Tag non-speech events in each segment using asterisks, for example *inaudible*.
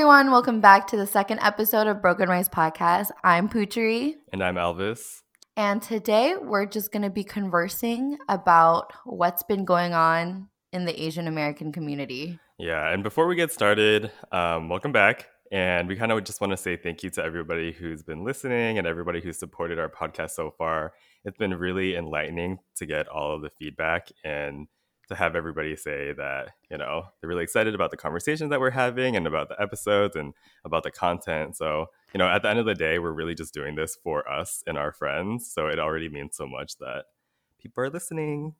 everyone. Welcome back to the second episode of Broken Rice Podcast. I'm Poochery. And I'm Elvis. And today we're just going to be conversing about what's been going on in the Asian American community. Yeah. And before we get started, um, welcome back. And we kind of just want to say thank you to everybody who's been listening and everybody who's supported our podcast so far. It's been really enlightening to get all of the feedback and to have everybody say that, you know, they're really excited about the conversations that we're having and about the episodes and about the content. So, you know, at the end of the day, we're really just doing this for us and our friends. So it already means so much that people are listening.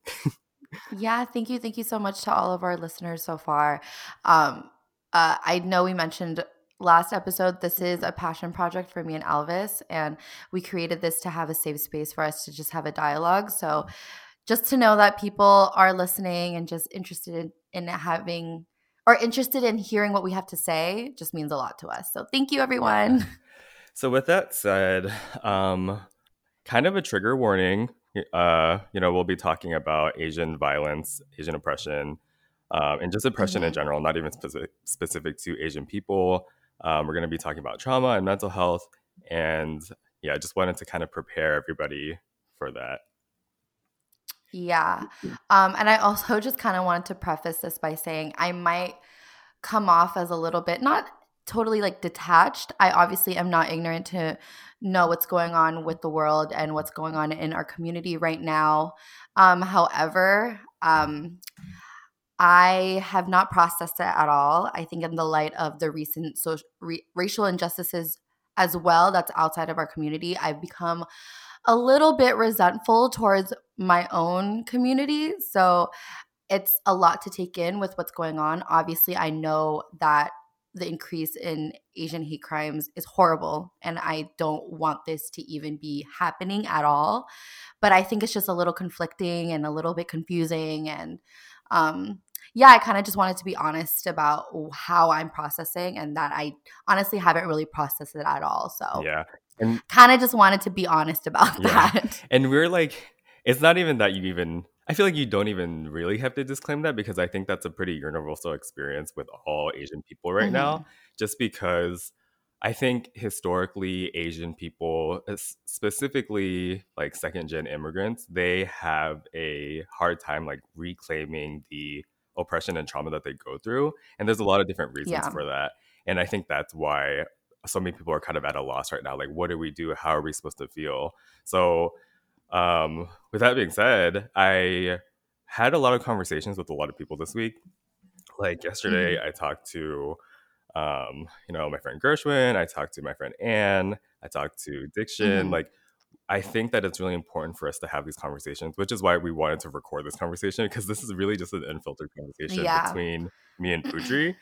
yeah, thank you. Thank you so much to all of our listeners so far. Um, uh, I know we mentioned last episode, this is a passion project for me and Elvis, and we created this to have a safe space for us to just have a dialogue. So, just to know that people are listening and just interested in, in having or interested in hearing what we have to say just means a lot to us. So thank you, everyone. So with that said, um, kind of a trigger warning. Uh, you know, we'll be talking about Asian violence, Asian oppression, um, and just oppression mm-hmm. in general, not even specific, specific to Asian people. Um, we're going to be talking about trauma and mental health. And yeah, I just wanted to kind of prepare everybody for that. Yeah. Um, and I also just kind of wanted to preface this by saying I might come off as a little bit not totally like detached. I obviously am not ignorant to know what's going on with the world and what's going on in our community right now. Um, however, um, I have not processed it at all. I think in the light of the recent social, re- racial injustices as well that's outside of our community, I've become a little bit resentful towards my own community. So it's a lot to take in with what's going on. Obviously, I know that the increase in Asian hate crimes is horrible, and I don't want this to even be happening at all. But I think it's just a little conflicting and a little bit confusing. And um, yeah, I kind of just wanted to be honest about how I'm processing and that I honestly haven't really processed it at all. So, yeah. And kind of just wanted to be honest about yeah. that. *laughs* And we're like, it's not even that you even, I feel like you don't even really have to disclaim that because I think that's a pretty universal experience with all Asian people right mm-hmm. now, just because I think historically Asian people, specifically like second gen immigrants, they have a hard time like reclaiming the oppression and trauma that they go through. And there's a lot of different reasons yeah. for that. And I think that's why so many people are kind of at a loss right now. Like, what do we do? How are we supposed to feel? So, um, with that being said, I had a lot of conversations with a lot of people this week. Like yesterday, mm-hmm. I talked to, um, you know, my friend Gershwin. I talked to my friend Anne. I talked to Diction. Mm-hmm. Like, I think that it's really important for us to have these conversations, which is why we wanted to record this conversation because this is really just an unfiltered conversation yeah. between me and *laughs* Poochery.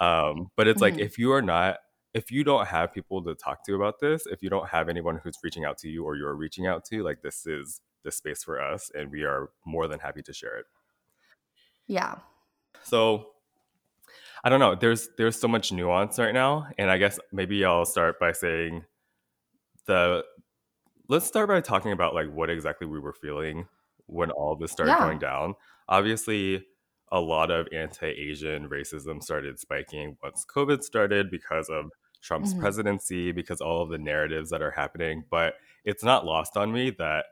Um, but it's mm-hmm. like if you are not if you don't have people to talk to about this, if you don't have anyone who's reaching out to you or you're reaching out to, like this is the space for us and we are more than happy to share it. Yeah. So I don't know, there's there's so much nuance right now and I guess maybe I'll start by saying the let's start by talking about like what exactly we were feeling when all this started yeah. going down. Obviously, a lot of anti-Asian racism started spiking once COVID started because of Trump's mm-hmm. presidency because all of the narratives that are happening. But it's not lost on me that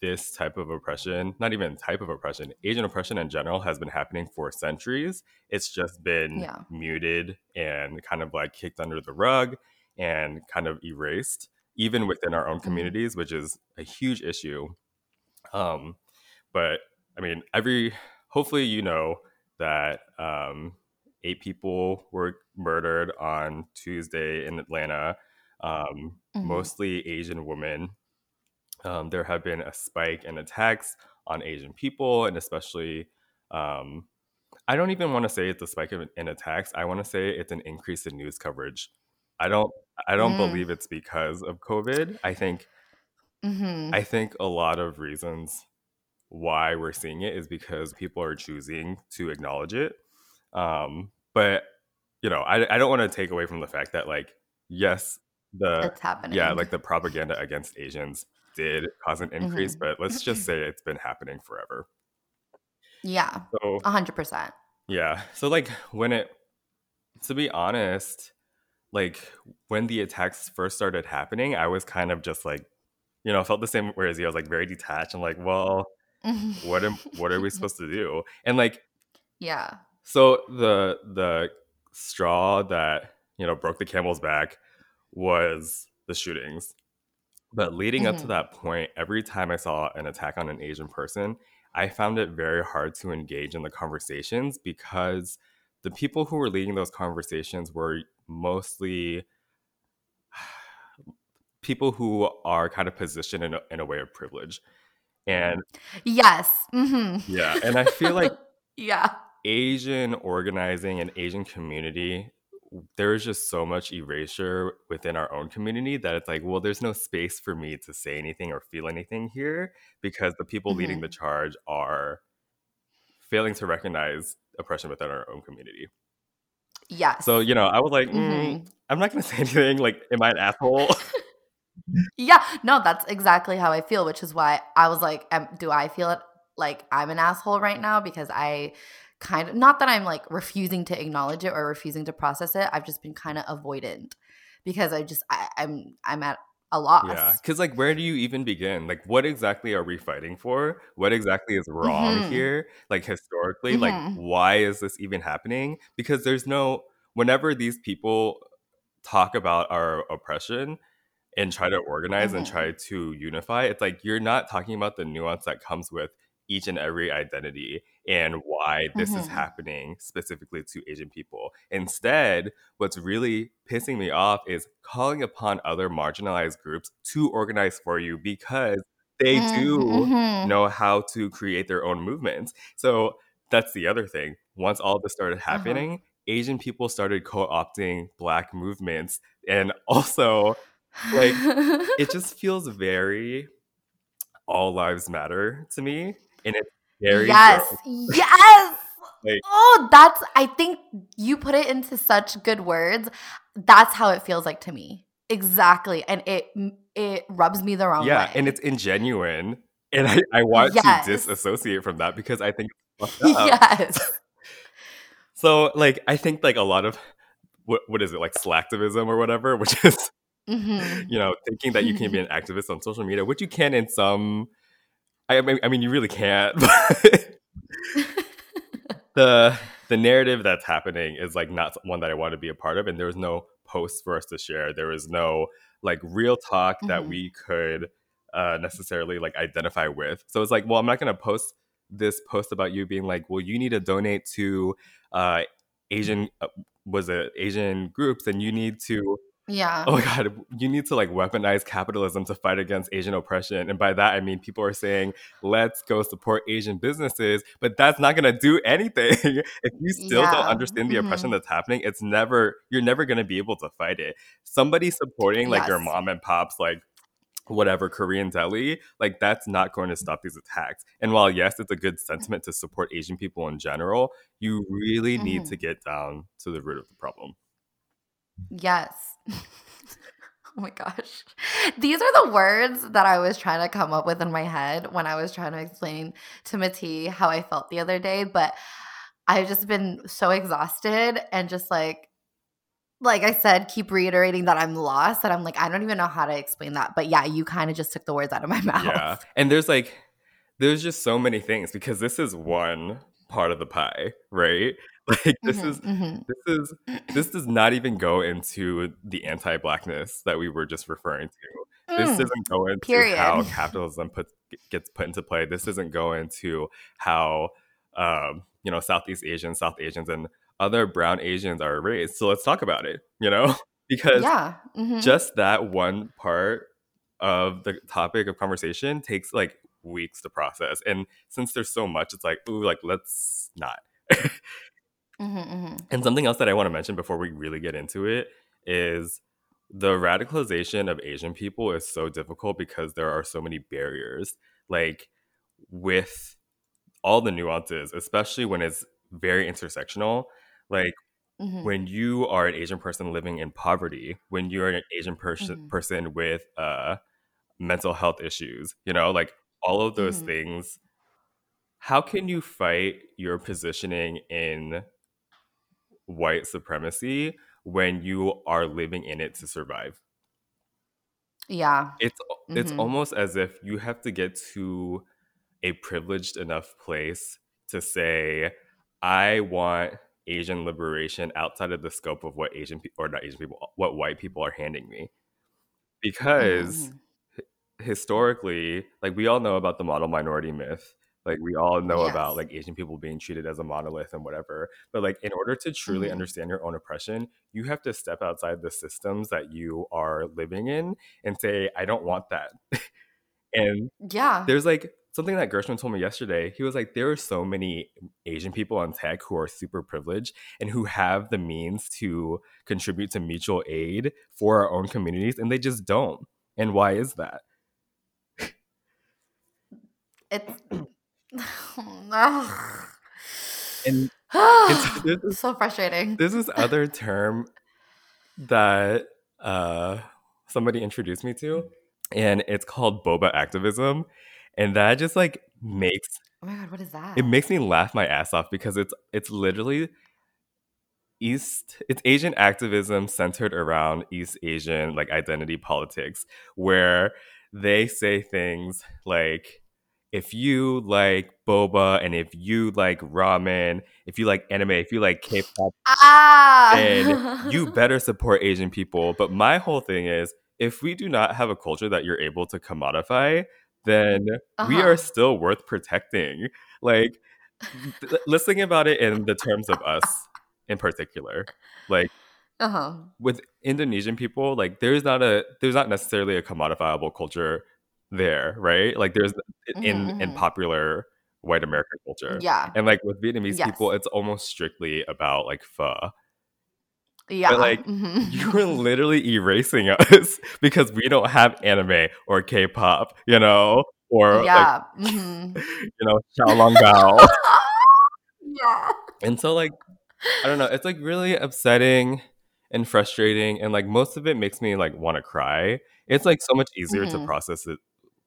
this type of oppression, not even type of oppression, Asian oppression in general has been happening for centuries. It's just been yeah. muted and kind of like kicked under the rug and kind of erased, even within our own mm-hmm. communities, mm-hmm. which is a huge issue. Um, but I mean, every hopefully you know that um, eight people were murdered on Tuesday in Atlanta, um, mm-hmm. mostly Asian women. Um, there have been a spike in attacks on Asian people, and especially, um, I don't even want to say it's a spike in attacks. I want to say it's an increase in news coverage. I don't, I don't mm. believe it's because of COVID. I think, mm-hmm. I think a lot of reasons why we're seeing it is because people are choosing to acknowledge it. Um, but you know, I, I don't want to take away from the fact that like, yes, the it's happening. Yeah, like the propaganda against Asians did cause an increase, mm-hmm. but let's just say it's been happening forever. Yeah. So hundred percent. Yeah. So like when it to be honest, like when the attacks first started happening, I was kind of just like, you know, felt the same way as you. I was like very detached and like, well, what am what are we *laughs* supposed to do? And like, yeah. So the the straw that you know broke the camel's back was the shootings. But leading up to Mhm. that point, every time I saw an attack on an Asian person, I found it very hard to engage in the conversations because the people who were leading those conversations were mostly people who are kind of positioned in a, in a way of privilege. And Yes. hmm yeah, and I feel like *laughs* yeah. Asian organizing and Asian community, there is just so much erasure within our own community that it's like, well, there's no space for me to say anything or feel anything here because the people leading the charge are failing to recognize oppression within our own community. Yeah. So, you know, I was like, mm, Mhm. I'm not going to say *laughs* anything. Like, am I an asshole? *laughs* Yeah, no, that's exactly how I feel, which is why I was like, um, do I feel it like I'm an asshole right now? Because I kind of, not that I'm like refusing to acknowledge it or refusing to process it. I've just been kind of avoidant because I just, I, I'm, I'm at a loss. yeah. Because, like, where do you even begin? Like, what exactly are we fighting for? What exactly is wrong Mhm. here? Like, historically, like, Mhm. why is this even happening? Because there's no, whenever these people talk about our oppression and try to organize and Mhm. try to unify, it's like you're not talking about the nuance that comes with each and every identity and why this is Mhm. happening specifically to Asian people. Instead, what's really pissing me off is calling upon other marginalized groups to organize for you because they do Mhm. know how to create their own movements. So that's the other thing. Once all this started Uh-huh. happening, Asian people started co opting Black movements. And *laughs* also, like, it *laughs* just feels very all lives matter to me. And it's very yes, yes. *laughs* Like- oh, that's. I think you put it into such good words. That's how it feels like to me. Exactly, and it it rubs me the wrong yeah, way. and it's ingenuine. And I, I want Yes. to disassociate from that because I think *laughs* yes. *laughs* So, like, I think, like, a lot of what, what is it, like, slacktivism or whatever, which is, hmm you know, thinking that you can be an activist on social media, which you can in some. I mean, I mean, you really can't. *laughs* The the narrative that's happening is like not one that I want to be a part of, and there was no posts for us to share. There was no like real talk that Mhm. we could uh, necessarily like identify with. So it's like, well, I'm not going to post this post about you being like, well, you need to donate to uh, Asian uh, was it Asian groups, and you need to Yeah. oh my god you need to like weaponize capitalism to fight against asian oppression. And by that i mean people are saying let's go support asian businesses but that's not going to do anything. *laughs* If you still don't understand the oppression Mhm. that's happening it's never you're never going to be able to fight it. Somebody supporting like your mom and pops like whatever korean deli like that's not going to stop these attacks. And while yes it's a good sentiment to support asian people in general you really need Mhm. to get down to the root of the problem Yes. *laughs* oh my gosh. These are the words that I was trying to come up with in my head when I was trying to explain to Mati how I felt the other day, but I've just been so exhausted and just like like I said, keep reiterating that I'm lost. That I'm like, I don't even know how to explain that. But yeah, you kind of just took the words out of my *laughs* mouth. Yeah. And there's like there's just so many things because this is one part of the pie, right? *laughs* Like this Mhm, is mhm. this is this does not even go into the anti-blackness that we were just referring to. This Mm, doesn't go into period. how *laughs* capitalism put, gets put into play. This doesn't go into how um, you know Southeast Asians, South Asians, and other brown Asians are raised. So let's talk about it. You know, *laughs* because yeah. mhm. just that one part of the topic of conversation takes like weeks to process. And since there's so much, it's like, ooh, like let's not. Mhm, mhm. And something else that I want to mention before we really get into it is the radicalization of Asian people is so difficult because there are so many barriers. Like with all the nuances, especially when it's very intersectional. Like Mhm. when you are an Asian person living in poverty, when you're an Asian person Mhm. person with uh, mental health issues, you know, like all of those Mhm. things, how can you fight your positioning in white supremacy when you are living in it to survive. Yeah. It's it's Mhm. almost as if you have to get to a privileged enough place to say, I want Asian liberation outside of the scope of what Asian people or not Asian people, what white people are handing me. Because Mhm. historically, like we all know about the model minority myth. Like we all know about like Asian people being treated as a monolith and whatever. But like in order to truly Mhm. understand your own oppression, you have to step outside the systems that you are living in and say, I don't want that. *laughs* and Yeah. there's like something that Gershwin told me yesterday. He was like, there are so many Asian people on tech who are super privileged and who have the means to contribute to mutual aid for our own communities, and they just don't. And why is that? It's *clears throat* *laughs* And it's- *sighs* this is- so frustrating. There's this other term that uh, somebody introduced me to, and it's called boba activism. And that just like makes Oh my god, what is that? it makes me laugh my ass off because it's it's literally East it's Asian activism centered around East Asian like identity politics where they say things like if you like boba and if you like ramen, if you like anime, if you like K-pop, ah, then you *laughs* better support Asian people. But my whole thing is if we do not have a culture that you're able to commodify, then we Uh-huh. are still worth protecting. Like, th- let's think about it in the terms of us in particular. Like, Uh huh. with Indonesian people, like there's not a there's not necessarily a commodifiable culture there, right? Like there's in Mhm, in mhm. popular white American culture. Yeah. And like with Vietnamese Yes. people, it's almost strictly about like pho. Yeah. like, mhm. You're literally erasing us *laughs* because we don't have anime or K-pop, you know, or yeah. like *laughs* you know, Xiaolongbao. *laughs* yeah. and so like I don't know, it's like really upsetting and frustrating and like most of it makes me like want to cry. It's like so much easier to Mhm. process it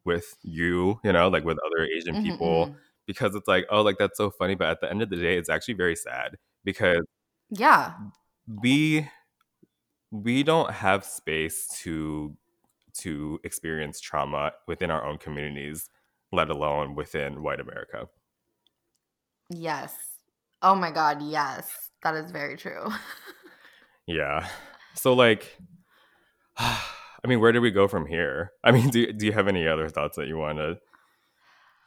with you, you know, like with other Asian Mhm, people mhm. because it's like, oh, like that's so funny, but at the end of the day it's actually very sad because Yeah. we we don't have space to to experience trauma within our own communities, let alone within white America. Yes. Oh my god, yes. That is very true. *laughs* Yeah. So like *sighs* I mean, where do we go from here? *laughs* I mean, do do you have any other thoughts that you want to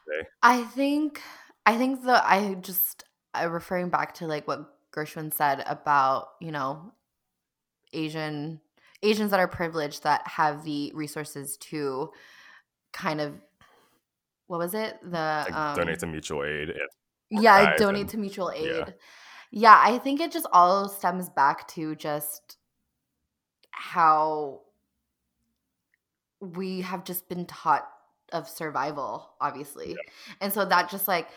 say? I think I think the I just I referring back to like what Gershwin said about, you know, Asian Asians that are privileged that have the resources to kind of what was it? The like um, donate to mutual aid? yeah donate and- to mutual aid yeah. yeah. i think it just all stems back to just how we have just been taught of survival obviously and so that just like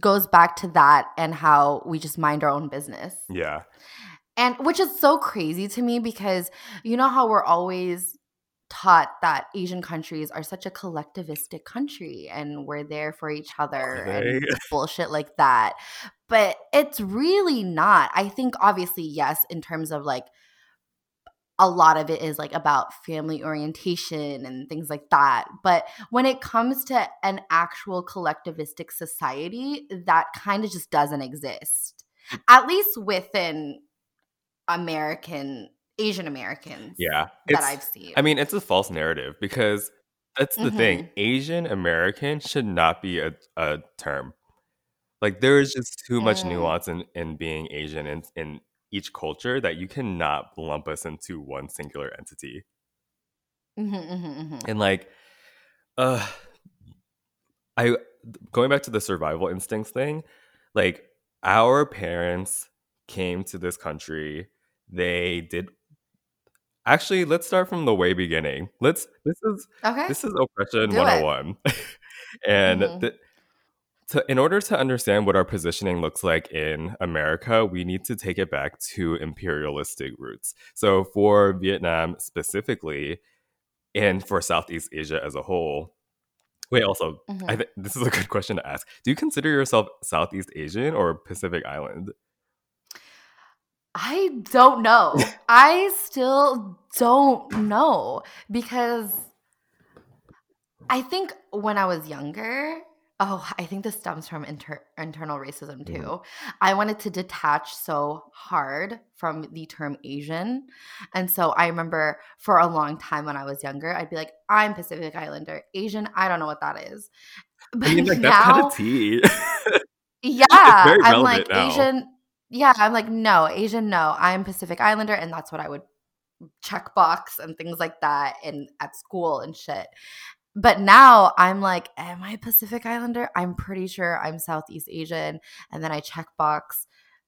goes back to that and how we just mind our own business Yeah. and which is so crazy to me because you know how we're always taught that Asian countries are such a collectivistic country and we're there for each other and *laughs* bullshit like that. But it's really not. I think obviously yes in terms of like a lot of it is like about family orientation and things like that. But when it comes to an actual collectivistic society, that kind of just doesn't exist. At least within American Asian Americans Yeah. that I've seen. I mean, it's a false narrative because that's the thing. Mhm. Asian American should not be a, a term. Like there is just too much Mm. nuance in, in being Asian in, in each culture that you cannot lump us into one singular entity. Mhm, mhm, mhm. And like uh I going back to the survival instincts thing, like our parents came to this country, they did Actually, let's start from the way beginning. Let's this is Okay. this is oppression Do 101. *laughs* and Mhm. the, to, in order to understand what our positioning looks like in America, we need to take it back to imperialistic roots. So for Vietnam specifically, and for Southeast Asia as a whole, wait, also, I Mhm. think this is a good question to ask. Do you consider yourself Southeast Asian or Pacific Island? I don't know. *laughs* I still don't know because I think when I was younger, oh, I think this stems from inter- internal racism too. Mhm. I wanted to detach so hard from the term Asian. And so I remember for a long time when I was younger, I'd be like, I'm Pacific Islander. Asian, I don't know what that is. *laughs* But I mean, like now, of tea. *laughs* yeah, I'm like now. Asian. Yeah, I'm like, no, Asian, no. I'm Pacific Islander, and that's what I would check box and things like that and at school and shit. But now I'm like, am I Pacific Islander? I'm pretty sure I'm Southeast Asian. And then I check box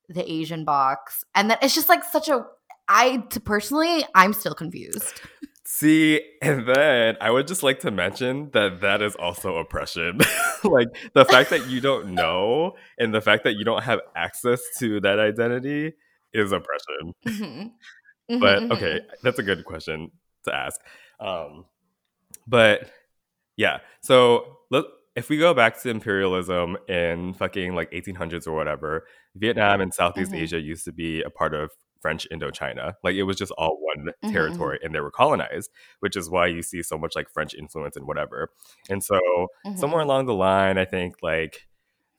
the Asian box. And then it's just like such a I to personally, I'm still confused. See, and then I would just like to mention that that is also oppression. *laughs* like the fact that you don't know and the fact that you don't have access to that identity is oppression. Mhm. Mhm, But mhm. okay, that's a good question to ask. Um, but yeah, so let, if we go back to imperialism in fucking like 1800s or whatever, Vietnam and Southeast Mhm. Asia used to be a part of French Indochina. Like it was just all one Mhm, territory and they were colonized, which is why you see so much like French influence and whatever. And so Mhm. somewhere along the line, I think like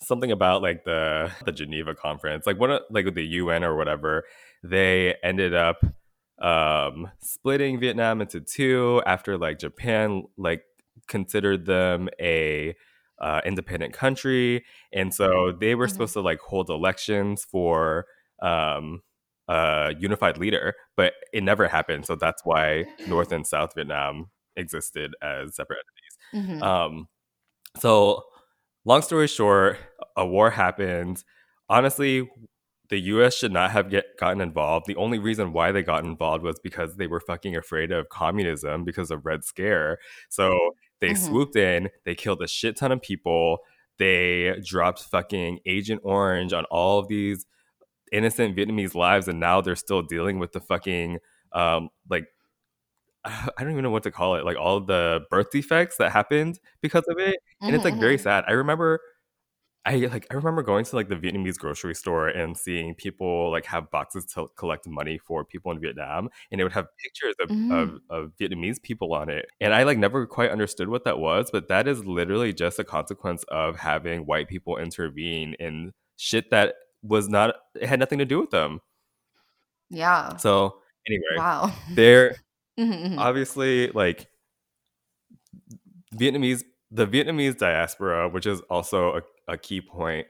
something about like the the Geneva conference, like what like with the UN or whatever, they ended up um splitting Vietnam into two after like Japan like considered them a uh, independent country, and so they were Mhm. supposed to like hold elections for um a unified leader, but it never happened. So that's why North and South Vietnam existed as separate entities. Mhm. Um, so, long story short, a war happened. Honestly, the U.S. should not have get gotten involved. The only reason why they got involved was because they were fucking afraid of communism because of Red Scare. So they Mhm. swooped in, they killed a shit ton of people, they dropped fucking Agent Orange on all of these innocent Vietnamese lives, and now they're still dealing with the fucking um like *sighs* I don't even know what to call it, like all the birth defects that happened because of it. And it's Mhm, like very mhm. sad. I remember I like I remember going to like the Vietnamese grocery store and seeing people like have boxes to collect money for people in Vietnam and it would have pictures of, of, Mm. of Vietnamese people on it. And I like never quite understood what that was, but that is literally just a consequence of having white people intervene in shit that was not it had nothing to do with them. Yeah. So anyway, Wow. there *laughs* Mhm, mhm. obviously like Vietnamese the Vietnamese diaspora, which is also a, a key point,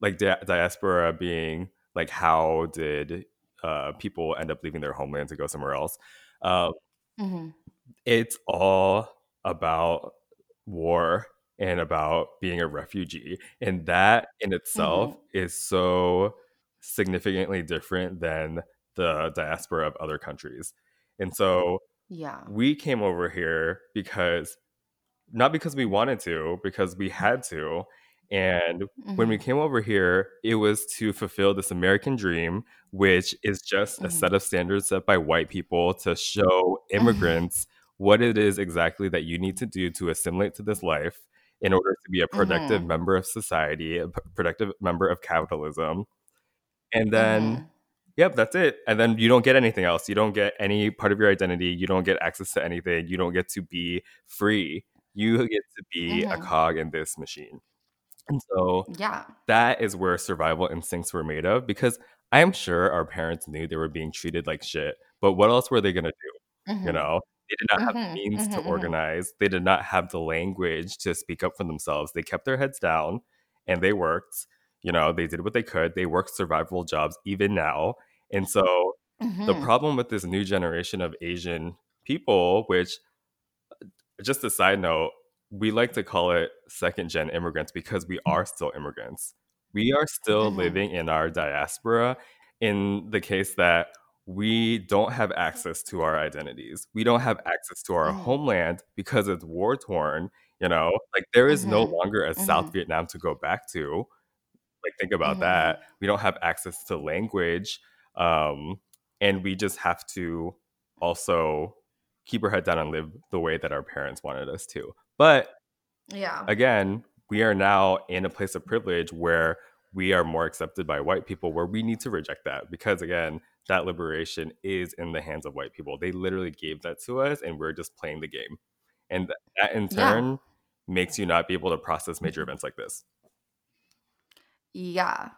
like di- diaspora being like how did uh, people end up leaving their homeland to go somewhere else? Um, Mhm. it's all about war and about being a refugee, and that in itself Mhm. is so significantly different than the diaspora of other countries, and so Yeah. we came over here because not because we wanted to, because we had to. And when we Mhm. came over here, it was to fulfill this American dream, which is just a Mhm. set of standards set by white people to show Mhm. immigrants what it is exactly that you need to do to assimilate to this life in order to be a productive Mhm. member of society, a productive member of capitalism. And then. Yep, that's it. And then you don't get anything else. You don't get any part of your identity. You don't get access to anything. You don't get to be free. You get to be a Mhm. cog in this machine. And so Yeah. that is where survival instincts were made of because I am sure our parents knew they were being treated like shit, but what else were they going to do? You Mhm. know, they did not have the means to Mhm. Mhm. organize. They did not have the language to speak up for themselves. They kept their heads down and they worked. You know, they did what they could. They worked survival jobs even now. And so the Mhm. problem with this new generation of Asian people, which just a side note, we like to call it second gen immigrants because we are still immigrants. We are still Mhm. living in our diaspora in the case that we don't have access to our identities. We don't have access to our Mhm. homeland because it's war torn. You know, like there is no Mhm. longer a South Mhm. Vietnam to go back to. Like, think about Mhm. that. We don't have access to language. Um, and we just have to also keep our head down and live the way that our parents wanted us to. But Yeah. again, we are now in a place of privilege where we are more accepted by white people where we need to reject that because again that liberation is in the hands of white people. They literally gave that to us, and we're just playing the game. And that in turn yeah. makes you not be able to process major mm-hmm. events like this. Yeah.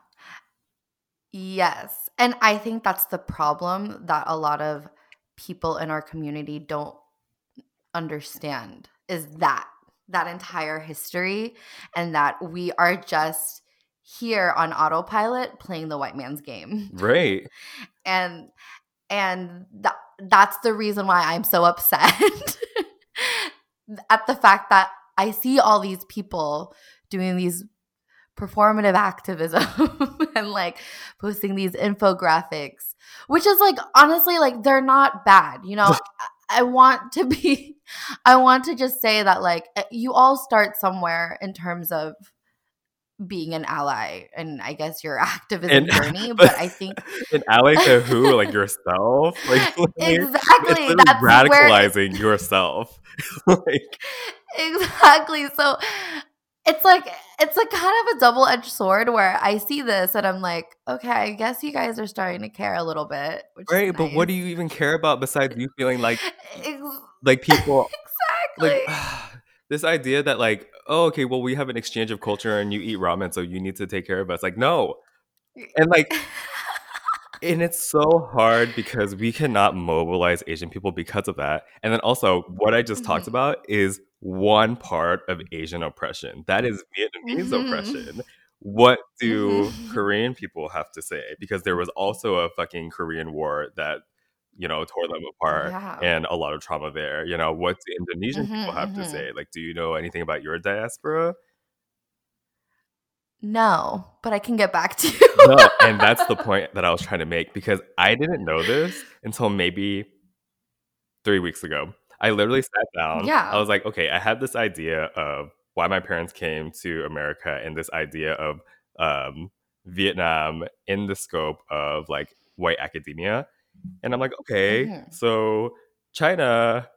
Yes. And I think that's the problem that a lot of people in our community don't understand is that that entire history and that we are just here on autopilot playing the white man's game. Right. *laughs* and and that that's the reason why I'm so upset *laughs* at the fact that I see all these people doing these performative activism *laughs* and like posting these infographics, which is like honestly like they're not bad. You know, I want to be *laughs* I want to just say that like eh, you all start somewhere in terms of being an ally and I guess your activism and, journey, but, *laughs* but, I think an ally to who, like yourself, like exactly that's radicalizing where... yourself, like exactly. So it's like it's like kind of a double edged sword where I see this and I'm like, okay, I guess you guys are starting to care a little bit. right, nice. but what do you even care about besides you feeling like like people *laughs* exactly like *sighs* this idea that like oh okay well we have an exchange of culture and you eat ramen so you need to take care of us like no and like *laughs* and it's so hard because we cannot mobilize Asian people because of that. And then also, what I just mm-hmm. talked about is one part of Asian oppression. That is Vietnamese mm-hmm. oppression. What do mm-hmm. *laughs* Korean people have to say? Because there was also a fucking Korean war that you know tore them apart yeah. and a lot of trauma there you know what do indonesian people have to mm-hmm. say like do you know anything about your diaspora no, but I can get back to you. no, *laughs* and that's the point that I was trying to make because I didn't know this until maybe three weeks ago. I literally sat down. Yeah. I was like, okay, I had this idea of why my parents came to America and this idea of um, Vietnam in the scope of like white academia. And I'm like, okay, mm-hmm. so China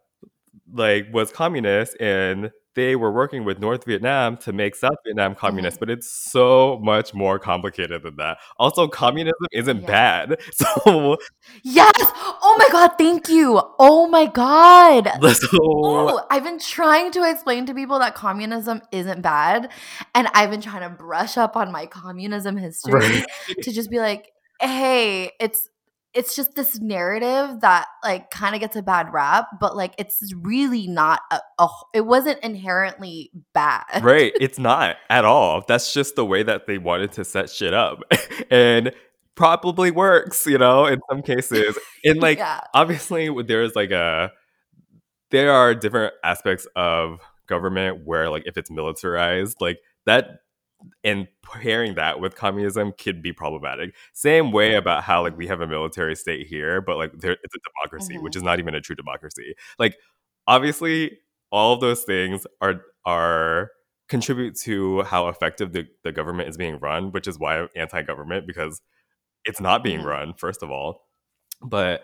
like was communist and they were working with North Vietnam to make South Vietnam communist, mm-hmm. but it's so much more complicated than that. Also, communism isn't bad. *laughs* So Yes. Oh my god, thank you. Oh my god. *laughs* So, oh, I've been trying to explain to people that communism isn't bad, and I've been trying to brush up on my communism history right. *laughs* to just be like, hey, it's it's just this narrative that like kind of gets a bad rap but like it's really not a, a, it wasn't inherently bad right it's *laughs* not at all that's just the way that they wanted to set shit up *laughs* and probably works you know in some cases and *laughs* like yeah. obviously there's like a there are different aspects of government where like if it's militarized like that and pairing that with communism could be problematic. Same way about how like we have a military state here, but like there, it's a democracy, mm-hmm. which is not even a true democracy. Like obviously, all of those things are are contribute to how effective the, the government is being run, which is why I'm anti-government because it's not being mm-hmm. run, first of all. But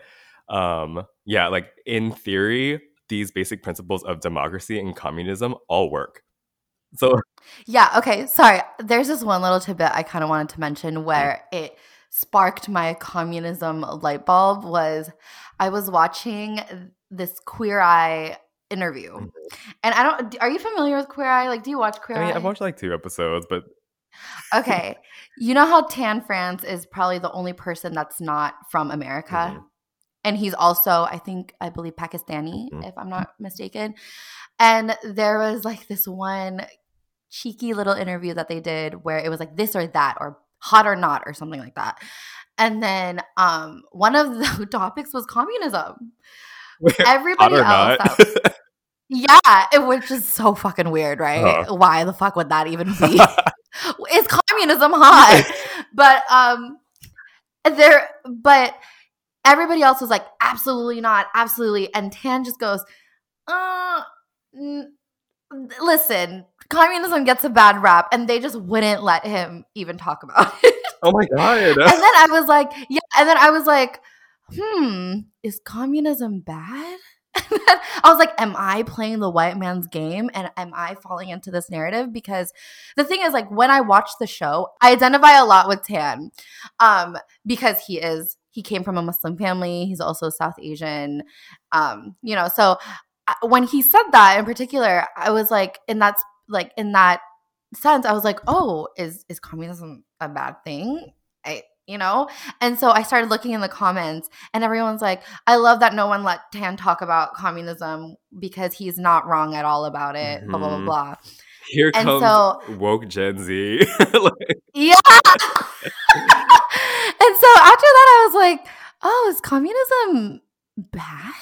um yeah, like in theory, these basic principles of democracy and communism all work. So yeah, okay. Sorry. There's this one little tidbit I kind of wanted to mention where it sparked my communism light bulb was I was watching this Queer Eye interview. Mm-hmm. And I don't are you familiar with Queer Eye? Like do you watch Queer I mean, Eye? I've watched like two episodes, but Okay. you know how Tan France is probably the only person that's not from America? Mm-hmm. And he's also, I think, I believe Pakistani, mm-hmm. if I'm not mistaken. And there was like this one cheeky little interview that they did where it was like this or that or hot or not or something like that. And then um, one of the *laughs* topics was communism. Everybody else, that, *laughs* yeah, it was just so fucking weird, right? Huh. Why the fuck would that even be? *laughs* Is communism hot? but um, there, but everybody else was like, absolutely not, absolutely. And Tan just goes, uh, n- listen, communism gets a bad rap and they just wouldn't let him even talk about *laughs* it. Oh my god. and then I was like, yeah, and then I was like, hmm, is communism bad? *laughs* I was like, am I playing the white man's game and am I falling into this narrative? Because the thing is, like, when I watch the show, I identify a lot with Tan um, because he is he came from a Muslim family. He's also South Asian. Um, you know, so uh, when he said that in particular, I was like, in that like in that sense, I was like, oh, is is communism a bad thing? I you know? And so I started looking in the comments and everyone's like, I love that no one let Tan talk about communism because he's not wrong at all about it, mm-hmm. blah, blah, blah, mm-hmm. blah. Here and comes so, woke Gen Z. *laughs* like- yeah. *laughs* and so after that, I was like, oh, is communism bad?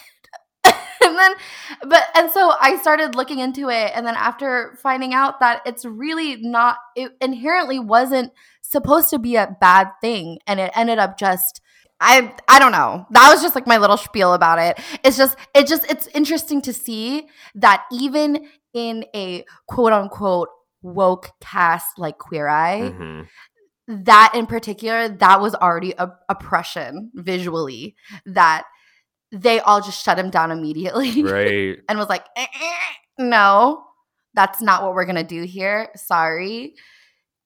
*laughs* and then but and so i started looking into it and then after finding out that it's really not it inherently wasn't supposed to be a bad thing and it ended up just I I don't know. That was just like my little spiel about it. It's just it just it's interesting to see that even in a quote unquote woke cast like Queer Eye, mm-hmm. that in particular, that was already a oppression visually that they all just shut him down immediately. *laughs* Right. and was like, eh, eh, no, that's not what we're going to do here. Sorry.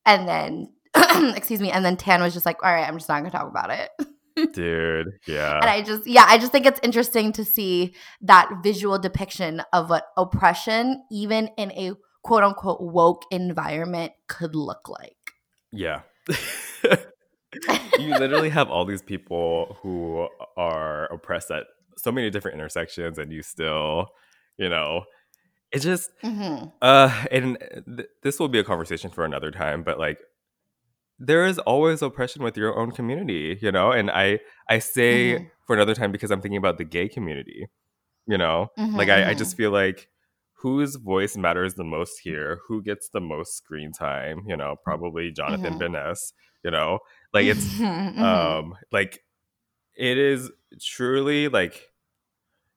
And then, *clears throat* excuse me. And then Tan was just like, all right, I'm just not going to talk about it. *laughs* Dude, yeah. And I just, yeah, I just think it's interesting to see that visual depiction of what oppression, even in a quote unquote woke environment, could look like. Yeah. *laughs* you literally have all these people who are oppressed at so many different intersections and you still you know it just mm-hmm. uh and th- this will be a conversation for another time but like there is always oppression with your own community you know and i i say mm-hmm. for another time because i'm thinking about the gay community you know mm-hmm, like I, I just mm-hmm. feel like whose voice matters the most here who gets the most screen time you know probably jonathan mm you know like it's *laughs* mm-hmm. um like it is truly like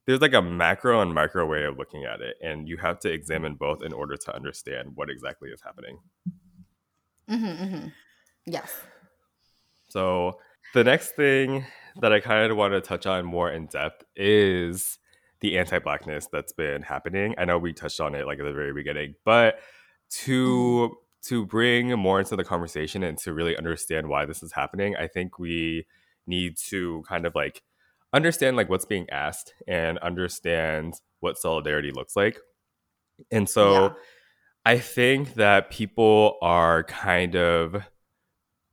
there's like a macro and micro way of looking at it and you have to examine both in order to understand what exactly is happening mm-hmm, mm-hmm. yes so the next thing that i kind of want to touch on more in depth is the anti-blackness that's been happening i know we touched on it like at the very beginning but to mm-hmm. to bring more into the conversation and to really understand why this is happening i think we need to kind of like understand like what's being asked and understand what solidarity looks like. And so yeah. I think that people are kind of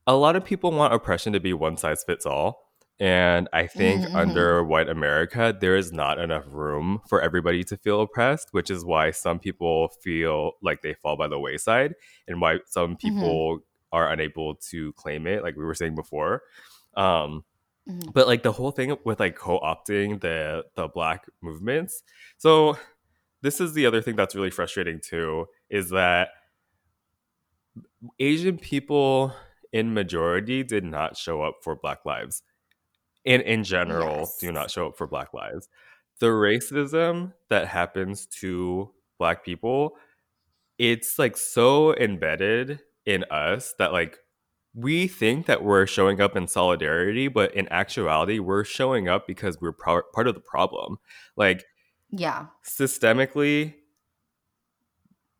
a lot of people want oppression to be one size fits all. And I think mm-hmm. under white America, there is not enough room for everybody to feel oppressed, which is why some people feel like they fall by the wayside and why some mm-hmm. people mm-hmm. are unable to claim it, like we were saying before. Um, Mm-hmm. But like the whole thing with like co-opting the the black movements. So this is the other thing that's really frustrating too is that Asian people in majority did not show up for black lives. And in general yes. do not show up for black lives. The racism that happens to black people, it's like so embedded in us that like we think that we're showing up in solidarity, but in actuality, we're showing up because we're pro- part of the problem. Like, yeah, systemically,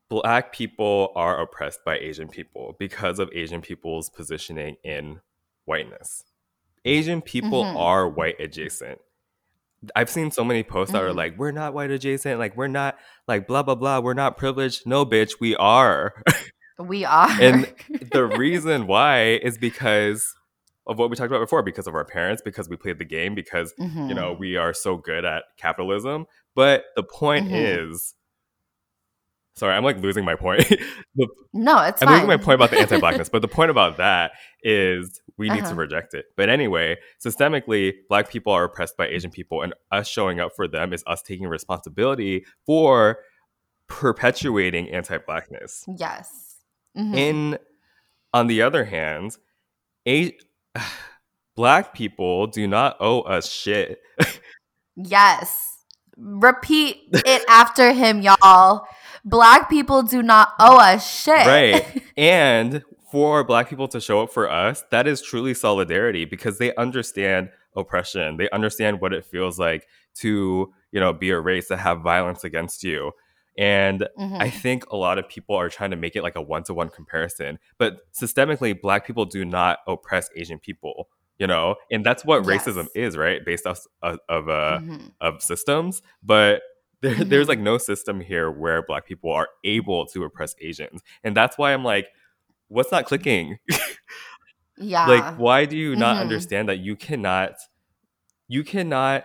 black people are oppressed by Asian people because of Asian people's positioning in whiteness. Asian people mm-hmm. are white adjacent. I've seen so many posts mm-hmm. that are mm-hmm. like, we're not white adjacent, like, we're not, like, blah, blah, blah, we're not privileged. No, bitch, we are. *laughs* We are. And *laughs* the reason why is because of what we talked about before because of our parents, because we played the game, because, mm-hmm. you know, mm-hmm. we are so good at capitalism. But the point mm-hmm. is, sorry, I'm like losing my point. *laughs* the, no, it's I'm fine. losing my point about the *laughs* anti blackness. but the point about that is we need uh-huh. to reject it. But anyway, systemically, black people are oppressed by Asian people, and us showing up for them is us taking responsibility for perpetuating anti blackness. Yes. Mm-hmm. In on the other hand, a *sighs* black people do not owe us shit. yes. Repeat it *laughs* after him, y'all. Black people do not owe us shit. Right. *laughs* And for black people to show up for us, that is truly solidarity because they understand oppression. They understand what it feels like to, you know, be a race that have violence against you. And mm-hmm. I think a lot of people are trying to make it like a one to one comparison. But systemically, Black people do not oppress Asian people. you know and that's what Yes. racism is right based off of, of uh Mhm. of systems but there, Mhm. there's like no system here where black people are able to oppress asians and that's why i'm like what's not clicking *laughs* Yeah. like why do you not Mhm. understand that you cannot you cannot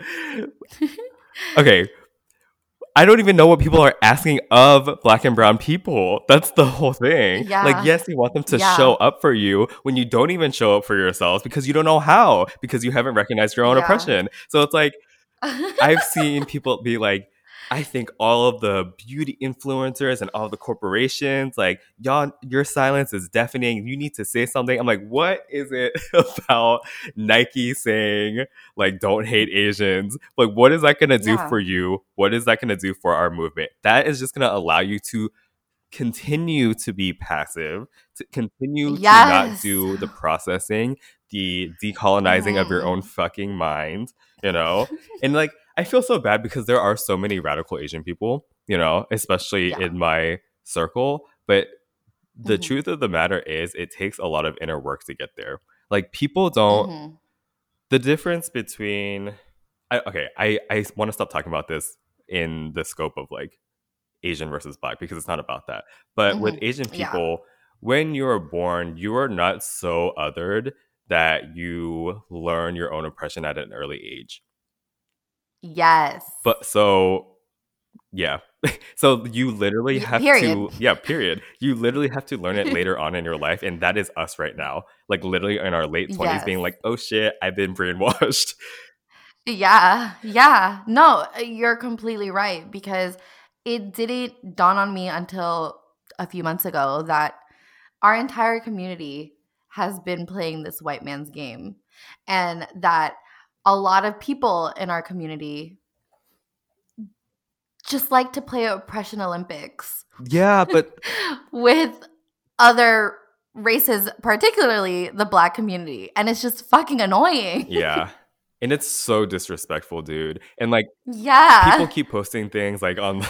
*laughs* okay i don't even know what people are asking of black and brown people that's the whole thing Yeah. like yes you want them to Yeah. show up for you when you don't even show up for yourselves because you don't know how because you haven't recognized your own Yeah. oppression so it's like *laughs* I've seen people be like, I think all of the beauty influencers and all the corporations, like, y'all, your silence is deafening. You need to say something. I'm like, what is it *laughs* about Nike saying, like, don't hate Asians? Like, what is that going to do Yeah. for you? What is that going to do for our movement? That is just going to allow you to continue to be passive, to continue to not do the processing, the decolonizing of your own Mhm. fucking mind, you know? and like, I feel so bad because there are so many radical Asian people, you know, especially Yeah. in my circle. But the Mhm. truth of the matter is, it takes a lot of inner work to get there. Like, people don't Mhm. the difference between I, okay i i want to stop talking about this in the scope of like asian versus black because it's not about that but with Mhm. asian Yeah. people when you are born you are not so othered that you learn your own oppression at an early age Yes. but so yeah *laughs* so you literally have period. to yeah period *laughs* you literally have to learn it later on in your *laughs* life and that is us right now like literally in our late 20s being like oh shit i've been brainwashed Yeah, yeah. No, uh, you're completely right because it didn't dawn on me until a few months ago that our entire community has been playing this white man's game and that a lot of people in our community just like to play oppression olympics. Yeah but *laughs* with other races particularly the black community and it's just fucking annoying. Yeah. And it's so disrespectful dude. And like yeah. people keep posting things like on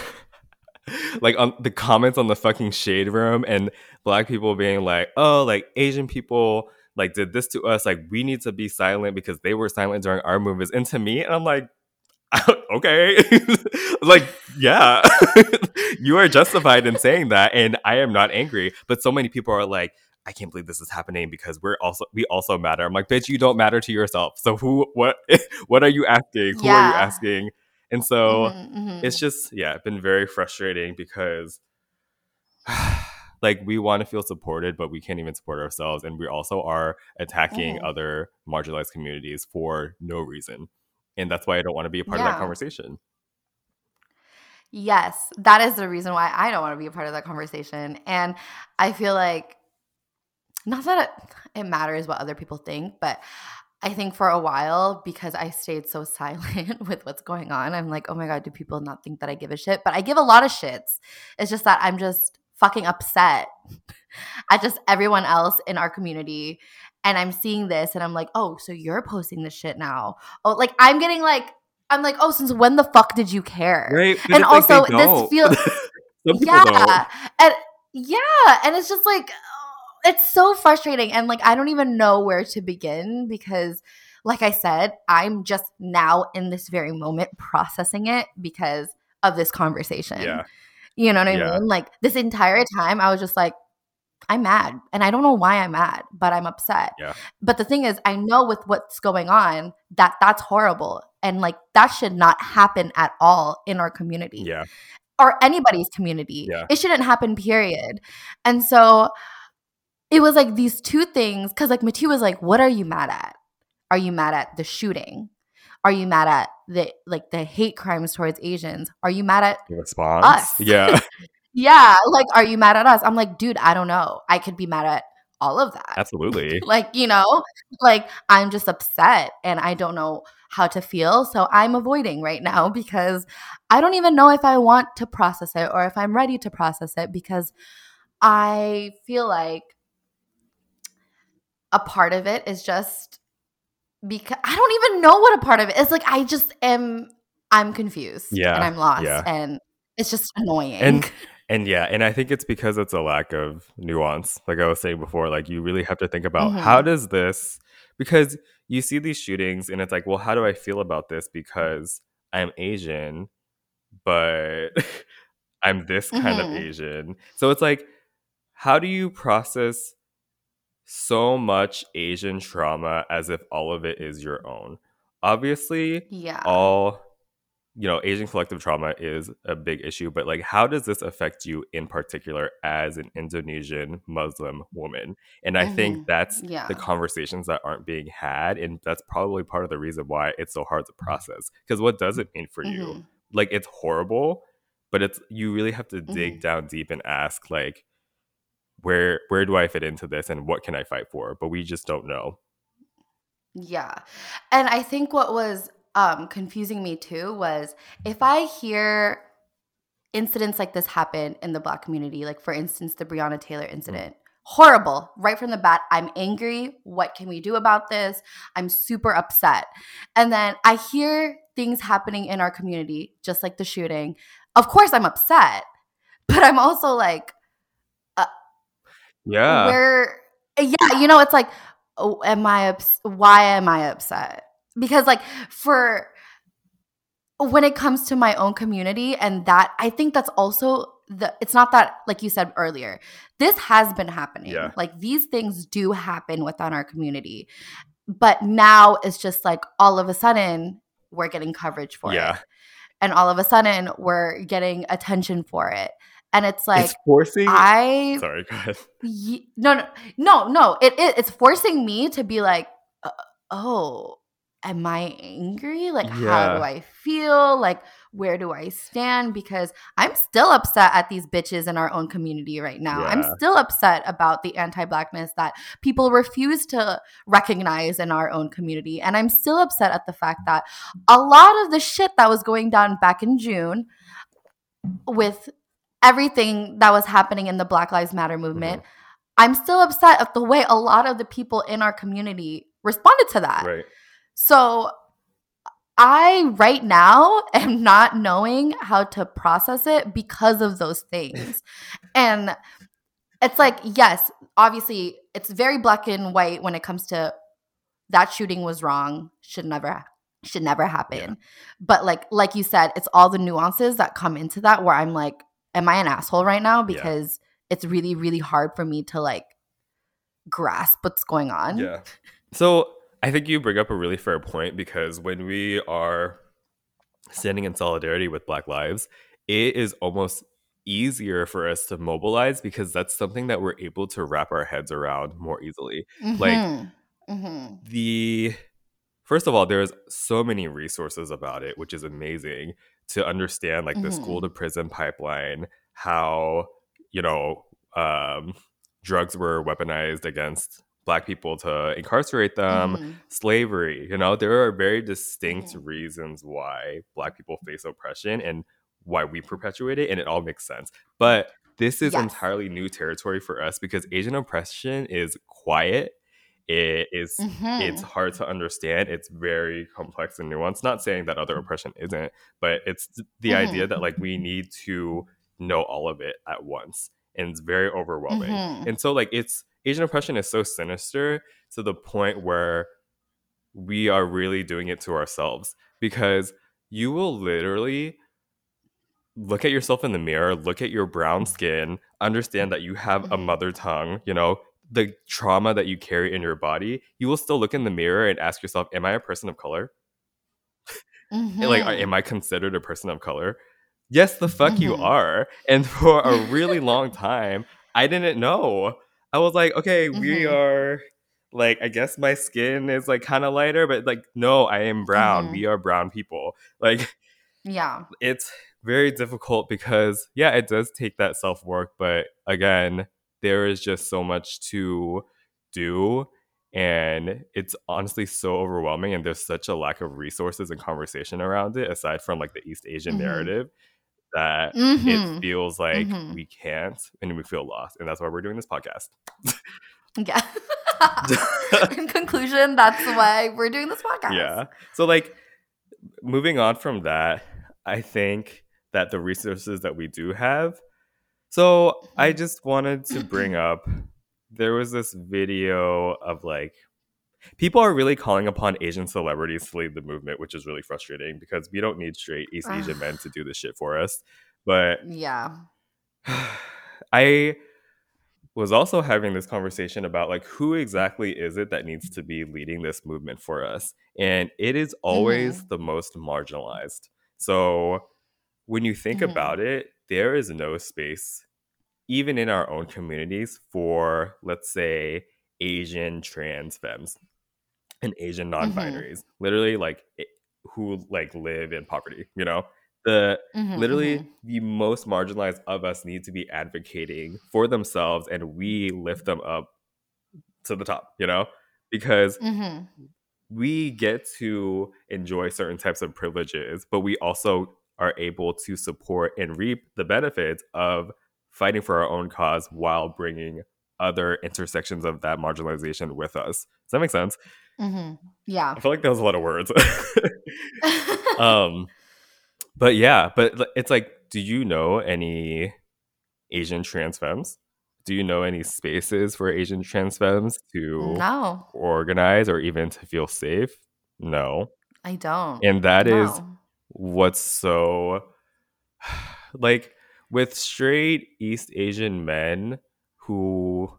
*laughs* like on the comments on the fucking shade room and black people being like oh like asian people like did this to us like we need to be silent because they were silent during our movements and to me and i'm like *laughs* okay *laughs* like yeah *laughs* you are justified in saying that and i am not angry but so many people are like I can't believe this is happening because we're also we also matter. I'm like, bitch, you don't matter to yourself. So who what what are you asking? Who are you asking? And so Mhm, mhm. it's just yeah, been very frustrating because *sighs* like we want to feel supported, but we can't even support ourselves, and we also are attacking Mhm. other marginalized communities for no reason, and that's why I don't want to be a part of that conversation. Yes, that is the reason why I don't want to be a part of that conversation. And I feel like, not that it, it matters what other people think, but I think for a while, because I stayed so *laughs* silent with what's going on, I'm like, oh my God, do people not think that I give a shit? But I give a lot of shits. It's just that I'm just fucking upset *laughs* at just everyone else in our community. And I'm seeing this and I'm like, oh, so you're posting this shit now. Oh, like I'm getting like, I'm like, oh, since when the fuck did you care? Right? And also, this feels *laughs* yeah, don't. and yeah, and it's just like oh, it's so frustrating, and like I don't even know where to begin because, like I said, I'm just now in this very moment processing it because of this conversation. Yeah. You know what I Yeah. mean? Like this entire time, I was just like, I'm mad, and I don't know why I'm mad, but I'm upset. Yeah. But the thing is, I know with what's going on that that's horrible, and like that should not happen at all in our community Yeah. or anybody's community. Yeah. It shouldn't happen, period. And so it was like these two things because like Mathieu was like, What are you mad at? Are you mad at the shooting? Are you mad at the like the hate crimes towards Asians? Are you mad at response. Us. *laughs* Yeah. *laughs* yeah, like are you mad at us? I'm like, dude, I don't know. I could be mad at all of that. Absolutely. *laughs* like, you know, like I'm just upset and I don't know how to feel. So I'm avoiding right now because I don't even know if I want to process it or if I'm ready to process it because I feel like a part of it is just because I don't even know what a part of it is. Like I just am I'm confused Yeah, and I'm lost yeah. and it's just annoying. And And yeah, and I think it's because it's a lack of nuance. Like I was saying before, like you really have to think about Mhm. how does this because you see these shootings and it's like, well, how do I feel about this because I'm Asian, but *laughs* I'm this kind of Mhm. Asian. So it's like how do you process so much Asian trauma as if all of it is your own? Obviously, Yeah. all you know asian collective trauma is a big issue but like how does this affect you in particular as an indonesian muslim woman and i Mhm. think that's Yeah. the conversations that aren't being had and that's probably part of the reason why it's so hard to process because what does it mean for you Mhm. like it's horrible but it's you really have to dig Mhm. down deep and ask like where where do i fit into this and what can i fight for but we just don't know Yeah. And I think what was um confusing me too was if I hear incidents like this happen in the black community, like for instance the Breonna Taylor incident. Horrible. Right from the bat, I'm angry. What can we do about this? I'm super upset. And then I hear things happening in our community, just like the shooting. Of course, I'm upset, but I'm also like, yeah. where yeah you know it's like oh, am i ups- why am i upset? Because like for when it comes to my own community and that i think that's also the it's not that like you said earlier this has been happening. Yeah. like these things do happen within our community but now it's just like all of a sudden we're getting coverage for yeah. It and all of a sudden we're getting attention for it and it's like it's forcing i sorry go ahead *laughs* Ye- no, no, no, no. It, it it's forcing me to be like, uh, oh, am I angry? Like, how do I feel? Like, where do I stand? Because I'm still upset at these bitches in our own community right now. I'm still upset about the anti-blackness that people refuse to recognize in our own community, and I'm still upset at the fact that a lot of the shit that was going down back in June with everything that was happening in the Black Lives Matter movement, mm-hmm. I'm still upset at the way a lot of the people in our community responded to that. right So I right now *laughs* am not knowing how to process it because of those things. *laughs* and it's like, yes, obviously it's very black and white when it comes to that shooting was wrong, should never should never happen. But like like you said, it's all the nuances that come into that where I'm like, am I an asshole right now? Yeah. Because it's really, really hard for me to like grasp what's going on. Yeah. *laughs* So I think you bring up a really fair point because when we are standing in solidarity with Black Lives, it is almost easier for us to mobilize because that's something that we're able to wrap our heads around more easily. Like- Mhm. Mhm. The first of all, there's so many resources about it, which is amazing to understand like the Mhm. school to prison pipeline, how you know um, drugs were weaponized against black people to incarcerate them Mhm. slavery you know there are very distinct Mhm. reasons why black people face oppression and why we perpetuate it and it all makes sense but this is Yes. entirely new territory for us because asian oppression is quiet it is it's Mhm. hard to understand it's very complex and nuanced not saying that other oppression isn't but it's th- the Mhm. idea that like we need to know all of it at once and it's very overwhelming Mhm. and so like it's asian oppression is so sinister to the point where we are really doing it to ourselves because you will literally look at yourself in the mirror look at your brown skin understand that you have a Mhm. mother tongue you know the trauma that you carry in your body you will still look in the mirror and ask yourself am i a person of color *laughs* like Mhm. am i considered a person of color yes the fuck you Mhm. are and for a really *laughs* long time i didn't know i was like okay we Mhm. are like i guess my skin is like kind of lighter but like no i am brown we are brown people like Yeah. it's very difficult because yeah it does take that self-work but again there is just so much to do and it's honestly so overwhelming and there's such a lack of resources and conversation around it aside from like the east asian Mhm. narrative that it Mhm. feels like Mhm. we can't and we feel lost and that's why we're doing this podcast Yeah. *laughs* In conclusion, that's why we're doing this podcast. yeah so like moving on from that i think that the resources that we do have So I just wanted to bring up there was this video of like people are really calling upon Asian celebrities to lead the movement, which is really frustrating because we don't need straight East Asian men to *sighs* do this shit for us. But yeah. *sighs* I was also having this conversation about like who exactly is it that needs to be leading this movement for us? And it is always Mhm. the most marginalized. So when you think Mhm. about it, there is no space even in our own communities for let's say Asian trans femmes and Asian Mm-hmm. non-binaries. Literally like who like live in poverty, you know? The Mhm, literally mhm. the most marginalized of us need to be advocating for themselves and we lift them up to the top you know because Mhm. we get to enjoy certain types of privileges but we also are able to support and reap the benefits of fighting for our own cause while bringing other intersections of that marginalization with us does that make sense Mhm. Yeah. i feel like that was a lot of words *laughs* *laughs* um but yeah but it's like do you know any asian trans femmes do you know any spaces for asian trans femmes to no, organize or even to feel safe no I don't. and that is No. What's so *sighs* like with straight east asian men who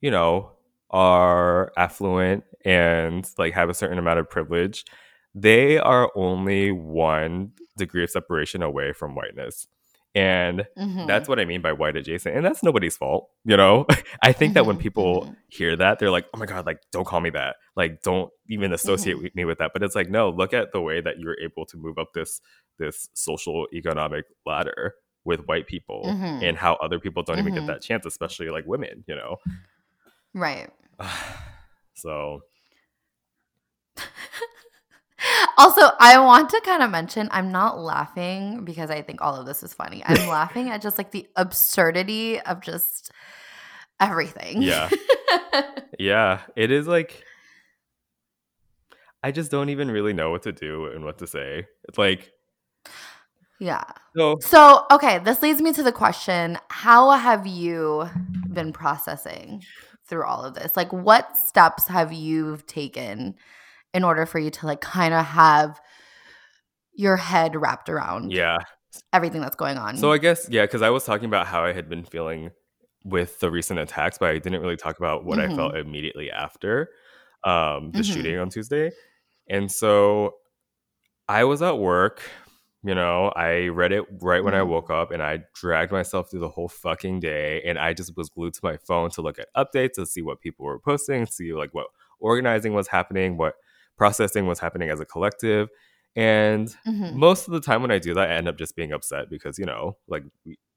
you know are affluent and like have a certain amount of privilege they are only one degree of separation away from whiteness and Mhm. that's what i mean by white adjacent and that's nobody's fault you know *laughs* i think that when Mhm, people mhm. hear that they're like oh my god like don't call me that like don't even associate Mhm. with me with that but it's like no look at the way that you're able to move up this this social economic ladder with white people Mhm. and how other people don't even get that chance especially like women you know Right. *sighs* so *laughs* Also, I want to kind of mention I'm not laughing because I think all of this is funny. I'm *laughs* laughing at just like the absurdity of just everything. Yeah. *laughs* yeah it is like i just don't even really know what to do and what to say it's like yeah. so So, okay, this leads me to the question How have you been processing through all of this? Like, what steps have you taken in order for you to, like, kind of have your head wrapped around yeah everything that's going on? So I guess yeah, because I was talking about how I had been feeling with the recent attacks, but I didn't really talk about what I felt immediately after um, the Mhm. shooting on Tuesday. And so I was at work. You know, I read it right when I Mhm. woke up, and I dragged myself through the whole fucking day. And I just was glued to my phone to look at updates, to see what people were posting, see like what organizing was happening, what processing was happening as a collective. And Mhm. most of the time when I do that, I end up just being upset because you know, like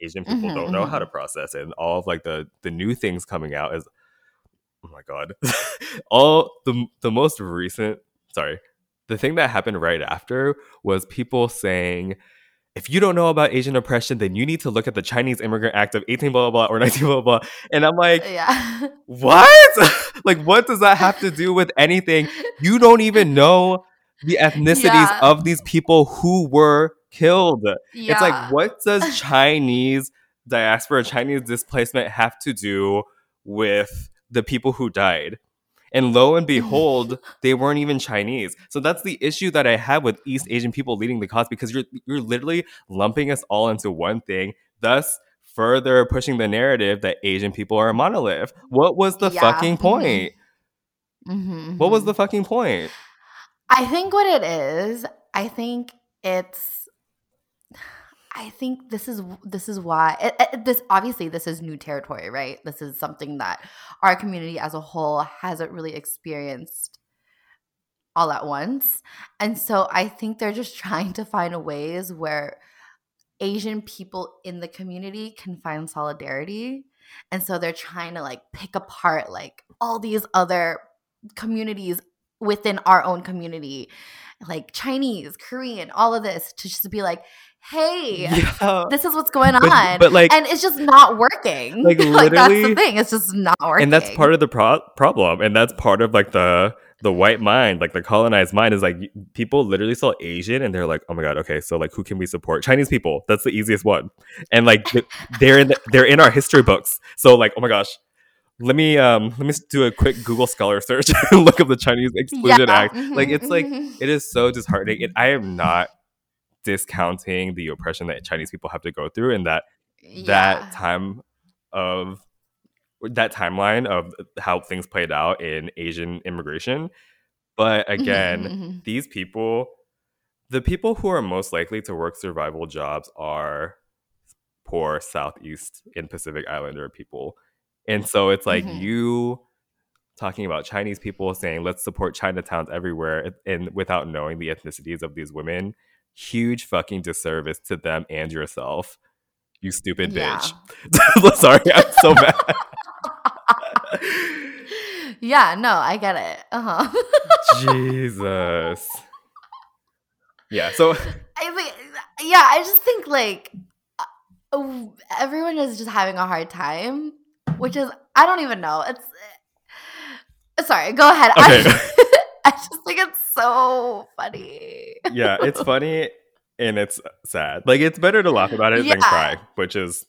Asian people Mhm, don't know how to process, it. and all of like the the new things coming out is, oh my god, *laughs* all the the most recent. Sorry, the thing that happened right after was people saying. If you don't know about Asian oppression, then you need to look at the Chinese Immigrant Act of 18 blah blah blah or *laughs* 19 blah blah. And I'm like, yeah. *laughs* what? *laughs* like, what does that have to do with anything? You don't even know the ethnicities Yeah. of these people who were killed. It's like, what does Chinese diaspora, Chinese displacement have to do with the people who died? And lo and behold, they weren't even Chinese. So that's the issue that I have with East Asian people leading the cause because you're you're literally lumping us all into one thing, thus further pushing the narrative that Asian people are a monolith. What was the Yeah, fucking point? Mhm, What was mhm. the fucking point? I think what it is, I think it's I think this is this is why it, it- this obviously this is new territory, right? This is something that our community as a whole hasn't really experienced all at once. And so I think they're just *laughs* trying to find ways where Asian people in the community can find solidarity. And so they're trying to like pick apart like all these other communities within our own community, like Chinese, Korean, all of this to just be like, hey, Yeah. this is what's going on. But, but like and it's just not working. Like, *laughs* Like, that's the thing. It's just not working. and that's part of the pro- problem and that's part of like the the white mind, like the colonized mind, is like people literally saw Asian and they're like, oh my god, okay, so like who can we support? Chinese people. That's the easiest one, and like *laughs* they're in the, they're in our history books. So like, oh my gosh, let me um let me do a quick Google Scholar search *laughs* and look up the Chinese Exclusion Yeah. Act. Like it's like it is so disheartening. And I am not discounting the oppression that Chinese people have to go through and that that time of that timeline of how things played out in Asian immigration. But *laughs* again, Mhm, mhm. these people, the people who are most likely to work survival jobs are poor Southeast and Pacific Islander people. And so it's like Mhm. you talking about Chinese people saying, let's support Chinatowns everywhere, and without knowing the ethnicities of these women, huge fucking disservice to them and yourself. You stupid Yeah. bitch. *laughs* Sorry, I'm so mad. *laughs* yeah, no, I get it. Uh-huh. Jesus. Yeah, so *laughs* I think, yeah, I just think like uh, everyone is just having a hard time, which is I don't even know. It's uh, sorry, go ahead. Okay. I, I just think it's so funny. *laughs* yeah, it's funny and it's sad. Like it's better to laugh about it than cry, which is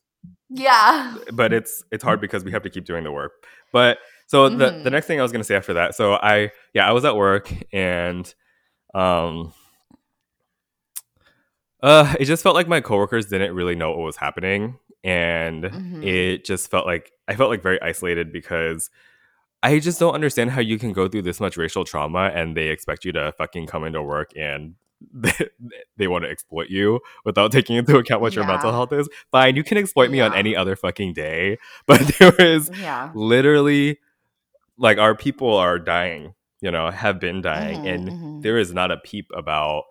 Yeah. but it's it's hard because we have to keep doing the work. But so the the Mhm. next thing I was gonna say after that, so I yeah I was at work and um uh it just felt like my coworkers didn't really know what was happening and Mhm. it just felt like I felt like very isolated because I just don't understand how you can go through this much racial trauma and they expect you to fucking come into work and *laughs* they, they want to exploit you without taking into account what your mental health is. Fine, you can exploit me on any other fucking day, *laughs* but there is Yeah. literally like our people are dying, you know, have been dying, Mhm, and mhm. there is not a peep about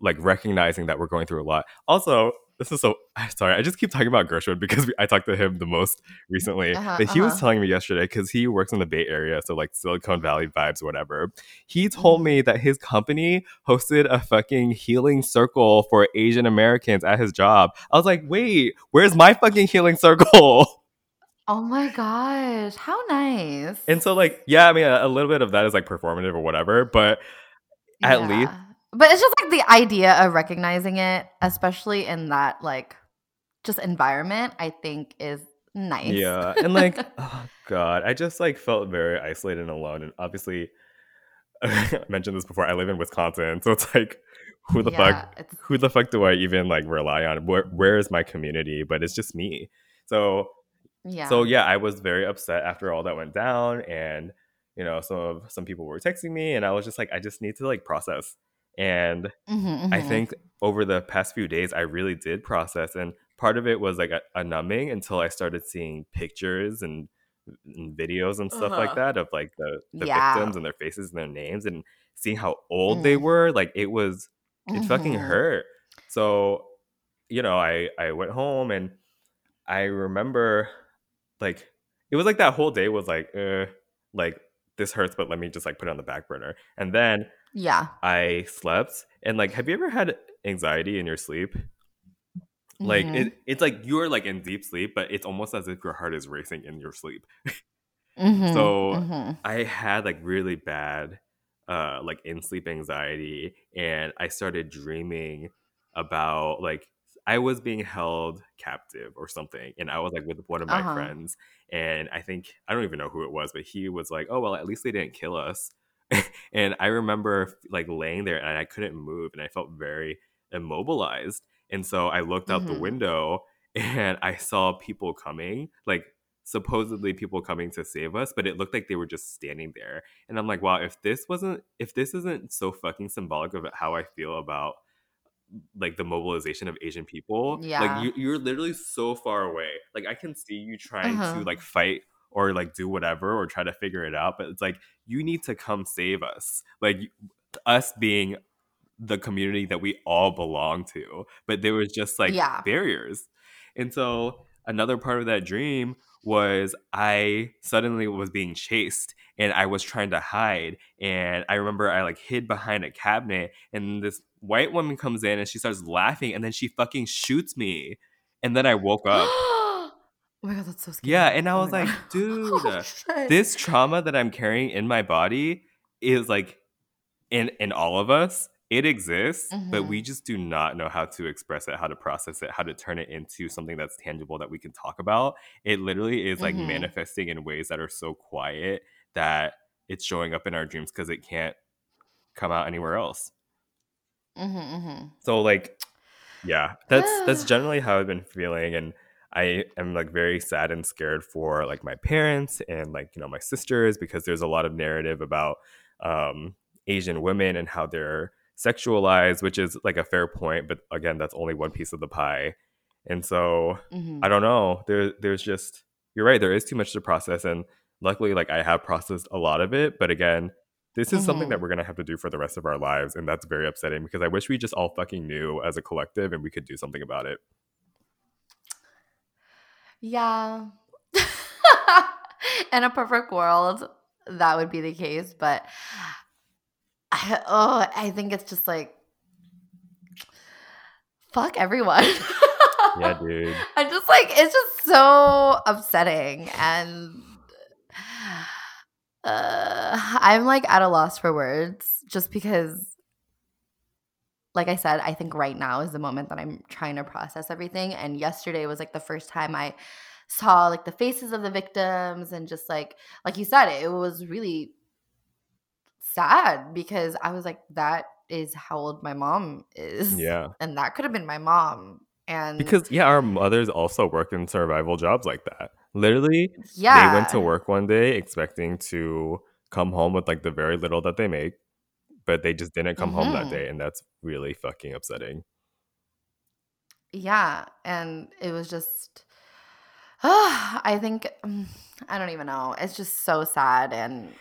like recognizing that we're going through a lot. Also, this is so *sighs* sorry. I just keep talking about Gershwin because we, I talked to him the most recently. Uh-huh, but he was uh-huh. telling me yesterday because he works in the Bay Area, so like Silicon Valley vibes, whatever. He told Mhm. me that his company hosted a fucking healing circle for Asian Americans at his job. I was like, wait, where's my fucking healing circle? Oh my gosh, how nice. And so, like, yeah, I mean, a, a little bit of that is like performative or whatever, but at least- Yeah. But it's just like the idea of recognizing it, especially in that like just environment, I think is nice. yeah, and like, *laughs* oh god, I just like felt very isolated and alone. And obviously, *laughs* I mentioned this before. I live in Wisconsin, so it's like, who the Yeah, fuck? it's- Who the fuck do I even like rely on? Where Where is my community? But it's just me. So yeah. so yeah, I was very upset after all that went down, and you know, some of some people were texting me, and I was just like, I just need to like process. And Mhm, I mhm. think over the past few days, I really did process, and part of it was like a, a numbing until I started seeing pictures and, and videos and stuff like Uh-huh. that of like the, the Yeah. victims and their faces and their names and seeing how old they Mm. were. Like it was, it fucking Mhm. hurt. So, you know, I I went home and I remember like it was like that whole day was like, uh, like this hurts, but let me just like put it on the back burner. And then Yeah. I slept and like have you ever had anxiety in your sleep? Like Mhm. it, it's like you're like in deep sleep, but it's almost as if your heart is racing in your sleep. *laughs* Mhm, So mhm. I had like really bad uh like in sleep anxiety and I started dreaming about like I was being held captive or something and I was like with one of my Uh-huh. friends and I think I don't even know who it was but he was like oh well at least they didn't kill us *laughs* and I remember like laying there and I couldn't move and I felt very immobilized and so I looked out the Mhm. window *laughs* and I saw people coming like supposedly people coming to save us but it looked like they were just standing there and i'm like wow if this wasn't if this isn't so fucking symbolic of how i feel about like the mobilization of asian people Yeah. like you, you're literally so far away like i can see you trying Uh-huh. to like fight or like do whatever or try to figure it out but it's like you need to come save us like us being the community that we all belong to but there was just like Yeah. barriers and so another part of that dream was I suddenly was being chased and I was trying to hide. And I remember I like hid behind a cabinet and this white woman comes in and she starts laughing and then she fucking shoots me. And then I woke up. *gasps* *gasps* *gasps* oh my god, that's so scary. Yeah, and I Oh was like, *laughs* God. dude, Oh, this trauma that I'm carrying in my body is like in in all of us it exists mm-hmm. but we Mm-hmm. just do not know how to express it how to process it how to turn it into something that's tangible that we can talk about it literally is like Mhm. manifesting in ways that are so quiet that it's showing up in our dreams because it can't come out anywhere else Mm-hmm, mm-hmm. so like yeah that's that's *sighs* generally how i've been feeling and i am like very sad and scared for like my parents and like you know my sisters because there's a lot of narrative about um asian women and how they're sexualized which is like a fair point but again that's only one piece of the pie and so Mm-hmm. i don't know there there's just you're right there is too much to process and luckily like i have processed a lot of it but again this is something Mhm. that we're going to have to do for the rest of our lives and that's very upsetting because i wish we just all fucking knew as a collective and we could do something about it Yeah. *laughs* In a perfect world, that would be the case, but I, oh, I think it's just like fuck everyone. *laughs* yeah dude *laughs* I just like it's just so upsetting and uh, I'm like at a loss for words just because like I said, I think right now is the moment that I'm trying to process everything. And yesterday was like the first time I saw like the faces of the victims and just like like you said, it was really sad because I was like, that is how old my mom is. yeah And that could have been my mom. And because yeah our mothers also worked in survival jobs like that literally yeah. they went to work one day expecting to come home with like the very little that they make but they just didn't come home that Mhm. day and that's really fucking upsetting Yeah, and it was just *sighs* I think mm, I don't even know. It's just so sad and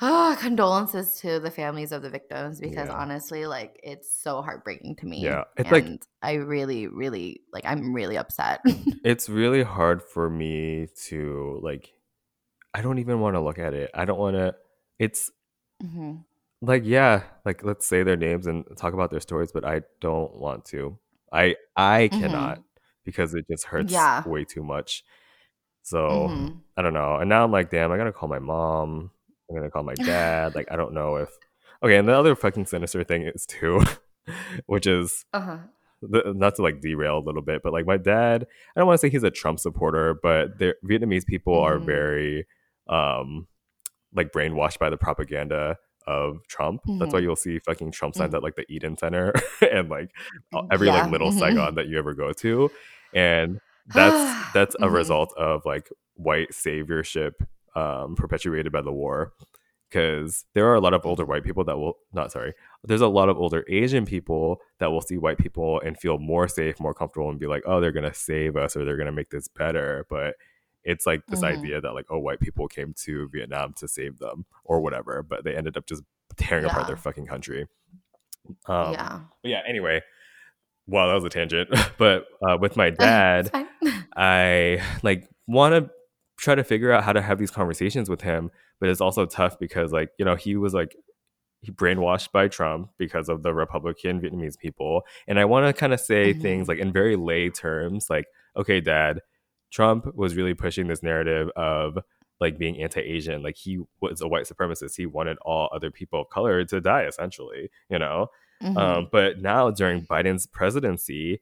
oh, *sighs* condolences to the families of the victims because Yeah. honestly, like it's so heartbreaking to me. Yeah, it's like- I really, really like I'm really upset. *laughs* it's really hard for me to like i don't even want to look at it i don't want to it's Mhm. like yeah like let's say their names and talk about their stories but i don't want to i i Mhm. cannot because it just hurts Yeah. way too much so Mhm. i don't know and now i'm like damn i gotta call my mom i'm gonna call my *laughs* dad like i don't know if okay and the other fucking sinister thing is too *laughs* which is Uh-huh. the, not to like derail a little bit, but like my dad, I don't want to say he's a Trump supporter, but the Vietnamese people are Mhm. very um like brainwashed by the propaganda of Trump. That's why Mhm. you'll see fucking Trump signs at like the Eden Center *laughs* and like every Yeah. like little Mhm. Saigon that you ever go to. And that's *sighs* that's a Mhm. result of like white saviorship um perpetuated by the war because there are a lot of older white people that will not sorry there's a lot of older asian people that will see white people and feel more safe more comfortable and be like oh they're gonna save us or they're gonna make this better but it's like this Mhm. idea that like oh white people came to vietnam to save them or whatever but they ended up just tearing apart their fucking country um, yeah. but yeah anyway wow that was a tangent *laughs* but uh, with my *laughs* dad. *laughs* I like want to try to figure out how to have these conversations with him, but it's also tough because like, you know, he was like he brainwashed by Trump because of the Republican Vietnamese people. And I want to kind of say Mhm. things like in very lay terms like, okay, dad, Trump was really pushing this narrative of like being anti-Asian. Like he was a white supremacist. He wanted all other people of color to die essentially, you know. Mhm. Um, but now during Biden's presidency,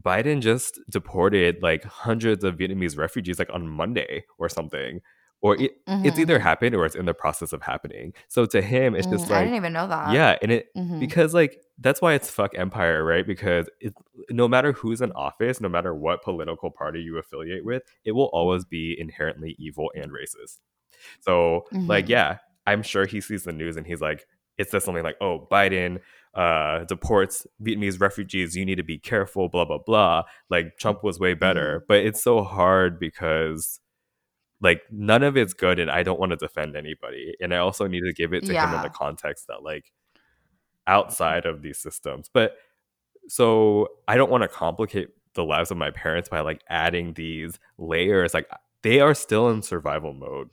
Biden just deported like hundreds of Vietnamese refugees like on Monday or something. Or it, it's Mhm, either mhm. happened or it's in the process of happening. So to him, it's just Mm, I didn't even know that. yeah, and it Mhm. because like that's why it's fuck empire, right? Because it, no matter who's in office, no matter what political party you affiliate with, it will always be inherently evil and racist. So like, Mhm. yeah, I'm sure he sees the news and he's like, it says something like, "Oh, Biden uh, deports Vietnamese refugees. You need to be careful." Blah blah blah. Like Trump was way better, Mm-hmm. but it's so hard because like none of it's good, and I don't want to defend anybody, and I also need to give it to him in the context that like outside of these systems, but so I don't want to complicate the lives of my parents by like adding these layers. Like they are still in survival mode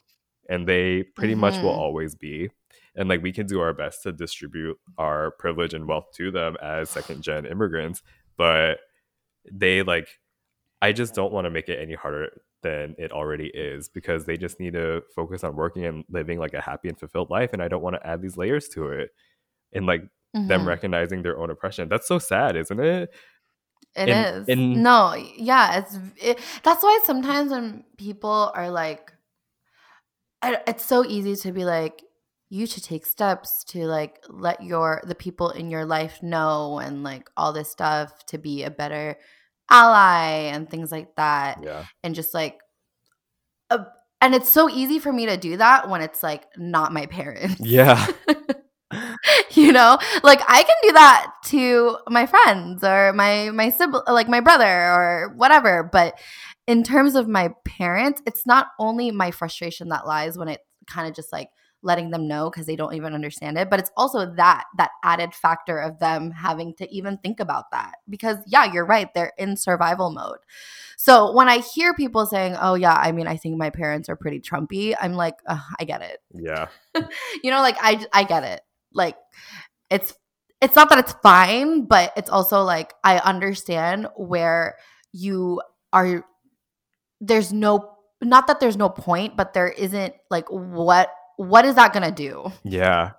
and they pretty much will Mhm. always be. And like we can do our best to distribute our privilege and wealth to them as second gen immigrants, but they like I just don't want to make it any harder than it already is because they just need to focus on working and living like a happy and fulfilled life and i don't want to add these layers to it and like mm-hmm. them recognizing their own oppression that's so sad isn't it It and, is. And, no yeah it's it, that's why sometimes when people are like it's so easy to be like you should take steps to like let your the people in your life know and like all this stuff to be a better ally and things like that. Yeah. And just like uh, and it's so easy for me to do that when it's like not my parents. Yeah. *laughs* you know, like I can do that to my friends or my my sibling, like my brother or whatever. But in terms of my parents, it's not only my frustration that lies when it kind of just like letting them know because they don't even understand it but it's also that that added factor of them having to even think about that because yeah you're right they're in survival mode. So when i hear people saying oh yeah i mean i think my parents are pretty trumpy i'm like i get it. Yeah. *laughs* You know like i i get it. Like it's it's not that it's fine but it's also like i understand where you are there's no not that there's no point but there isn't like what what is that gonna do? Yeah.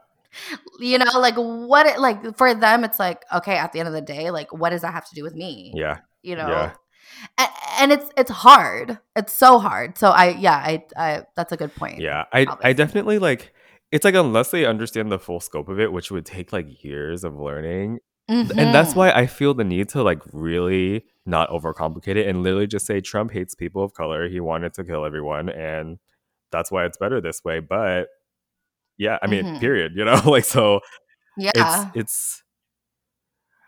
You know, like what it like for them, it's like, okay, at the end of the day, like what does that have to do with me? Yeah. You know? Yeah. And, and it's it's hard. It's so hard. So I yeah, I I that's a good point. Yeah. I obviously. I definitely like it's like unless they understand the full scope of it, which would take like years of learning. Mm-hmm. And that's why I feel the need to like really not overcomplicate it and literally just say Trump hates people of color. He wanted to kill everyone and that's why it's better this way. But yeah, I mean, mm-hmm. period. You know, *laughs* like so. Yeah, it's it's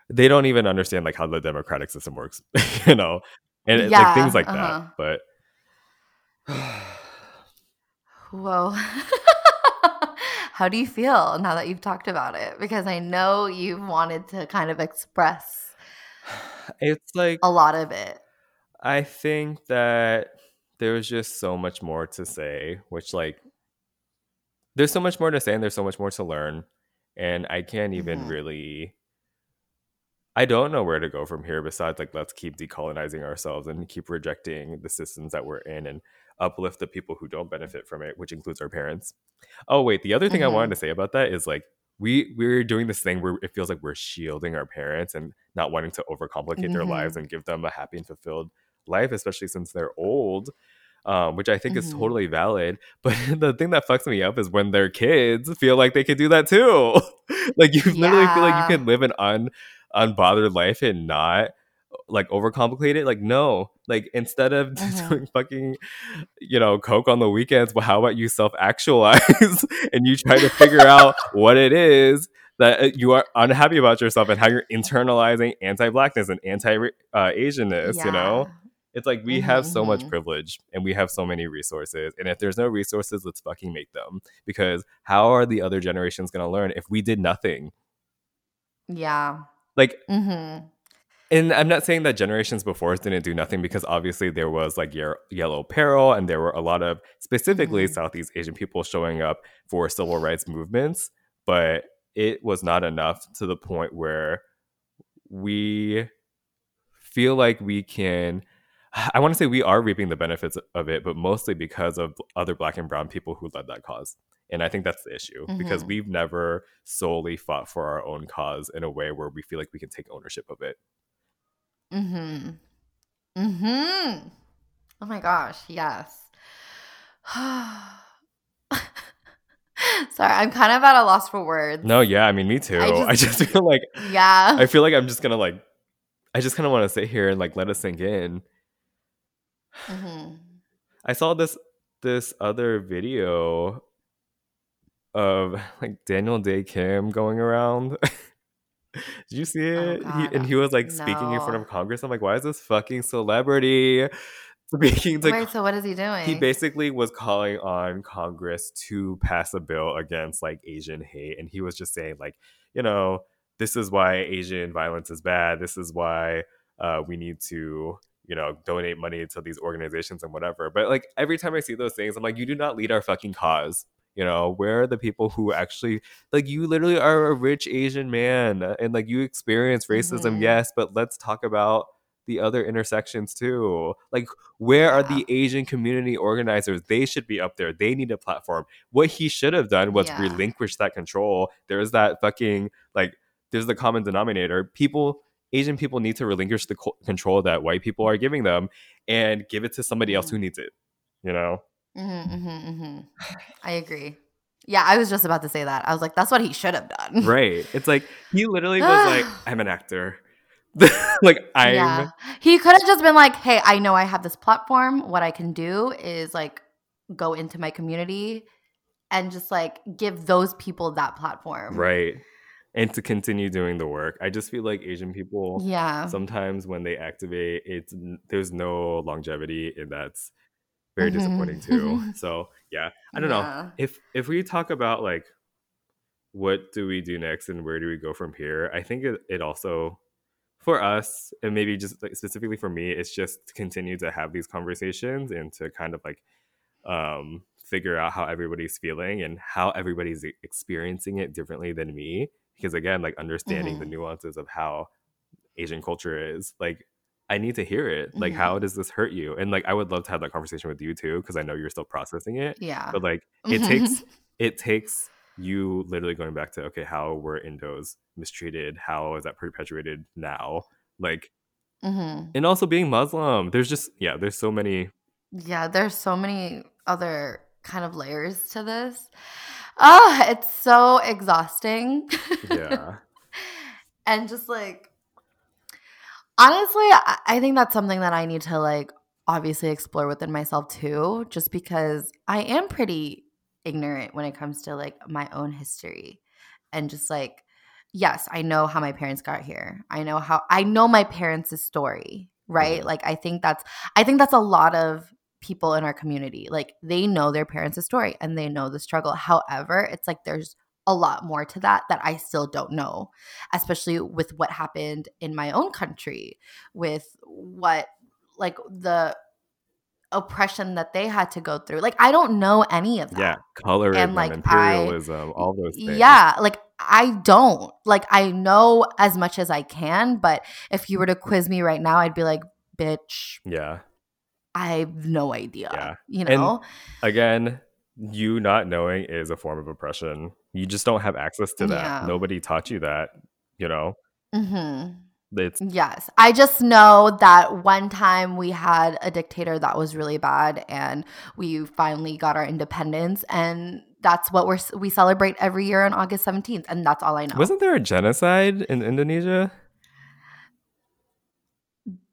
they don't even understand like how the democratic system works. *laughs* you know, and yeah, like things like uh-huh. that. But whoa. *laughs* How do you feel now that you've talked about it? Because I know you've wanted to kind of express *sighs* it's like a lot of it. I think that there was just so much more to say, which like there's so much more to say and there's so much more to learn. And I can't even mm-hmm. really I don't know where to go from here besides like let's keep decolonizing ourselves and keep rejecting the systems that we're in and uplift the people who don't benefit from it, which includes our parents. Oh wait, the other thing mm-hmm. I wanted mm-hmm. to say about that is like we we're doing this thing where it feels like we're shielding our parents and not wanting to overcomplicate mm-hmm. their lives and give them a happy and fulfilled life, especially since they're old. Um, which I think mm-hmm. is totally valid. *laughs* But the thing that fucks me up is when their kids feel like they could do that too. *laughs* like you yeah. literally feel like you can live an un unbothered life and not like overcomplicate it. Like no, like instead of *laughs* mm-hmm. doing fucking you know coke on the weekends, well, how about you self actualize and you try to figure out what it is that uh, you are unhappy about yourself and how you're internalizing anti-blackness and anti-asianness. Yeah. You know it's like we mm-hmm, have so much mm-hmm. privilege and we have so many resources. And if there's no resources, let's fucking make them. Because how are the other generations going to learn if we did nothing? Yeah. Like, mm-hmm. and I'm not saying that generations before us didn't do nothing because obviously there was like ye- yellow peril and there were a lot of specifically mm-hmm. Southeast Asian people showing up for civil rights movements. But it was not enough to the point where we feel like we can *sighs* I want to say we are reaping the benefits of it, but mostly because of other black and brown people who led that cause. And I think that's the issue mm-hmm. because we've never solely fought for our own cause in a way where we feel like we can take ownership of it. Mm-hmm. Mm-hmm. Oh my gosh, yes. *sighs* Sorry, I'm kind of at a loss for words. No, yeah, I mean me too. I *laughs* just, I just feel like Yeah. I feel like I'm just gonna like I just kinda wanna sit here and like let it sink in Mm-hmm. I saw this this other video of like Daniel Dae Kim going around. *laughs* Did you see oh, it? Oh, he, and he was like no. speaking in front of Congress. I'm like, why is this fucking celebrity *laughs* speaking to? Wait, so what is he doing? He basically was calling on Congress to pass a bill against like Asian hate, and he was just saying like, you know, this is why Asian violence is bad. This is why uh, we need to you know, donate money to these organizations and whatever. But like every time I see those things, I'm like, you do not lead our fucking cause. You know, where are the people who actually like you literally are a rich Asian man and like you experience racism, mm-hmm. yes, but let's talk about the other intersections too. Like, where are the Asian community organizers? They should be up there. They need a platform. What he should have done was Yeah. relinquish that control. There's that fucking like. There's the common denominator. People, Asian people, need to relinquish the co- control that white people are giving them and give it to somebody else who needs it. You know. hmm hmm hmm I agree. Yeah, I was just about to say that. I was like, that's what he should have done. right it's like he literally was like *sighs* i'm an actor *laughs* like i'm yeah. He could have just been like, hey, I know I have this platform. What I can do is like go into my community and just like give those people that platform. right and to continue doing the work. I just feel like asian people Yeah. sometimes when they activate it's there's no longevity and that's very Mhm. disappointing too. *laughs* So yeah i don't know. If if we talk about like what do we do next and where do we go from here i think it, it also for us and maybe just like specifically for me it's just to continue to have these conversations and to kind of like um figure out how everybody's feeling and how everybody's experiencing it differently than me because again like understanding the Mhm. nuances of how asian culture is like i need to hear it like Mhm. how does this hurt you and like i would love to have that conversation with you too because i know you're still processing it Yeah. but like it takes *laughs* it takes you literally going back to okay how were indos mistreated how is that perpetuated now like mm-hmm. and also being muslim there's just yeah there's so many Yeah, there's so many other kind of layers to this. Oh, it's so exhausting. yeah *laughs* and just like honestly I, I think that's something that i need to like obviously explore within myself too just because i am pretty ignorant when it comes to like my own history and just like yes i know how my parents got here i know how i know my parents' story right Mhm. like i think that's i think that's a lot of people in our community like they know their parents' story and they know the struggle. However it's like there's a lot more to that that i still don't know especially with what happened in my own country with what like the oppression that they had to go through. Like i don't know any of that. Yeah colorism and, like, I- imperialism all those things. yeah, like I don't. Like I know as much as I can, but if you were to quiz me right now, I'd be like, bitch, yeah I have no idea. Yeah. You And- know? again you not knowing is a form of oppression you just don't have access to that Yeah. nobody taught you that you know Mm-hmm. it's Yes. I just know that one time we had a dictator that was really bad and we finally got our independence and that's what we're we celebrate every year on August 17th and that's all I know. wasn't there a genocide in indonesia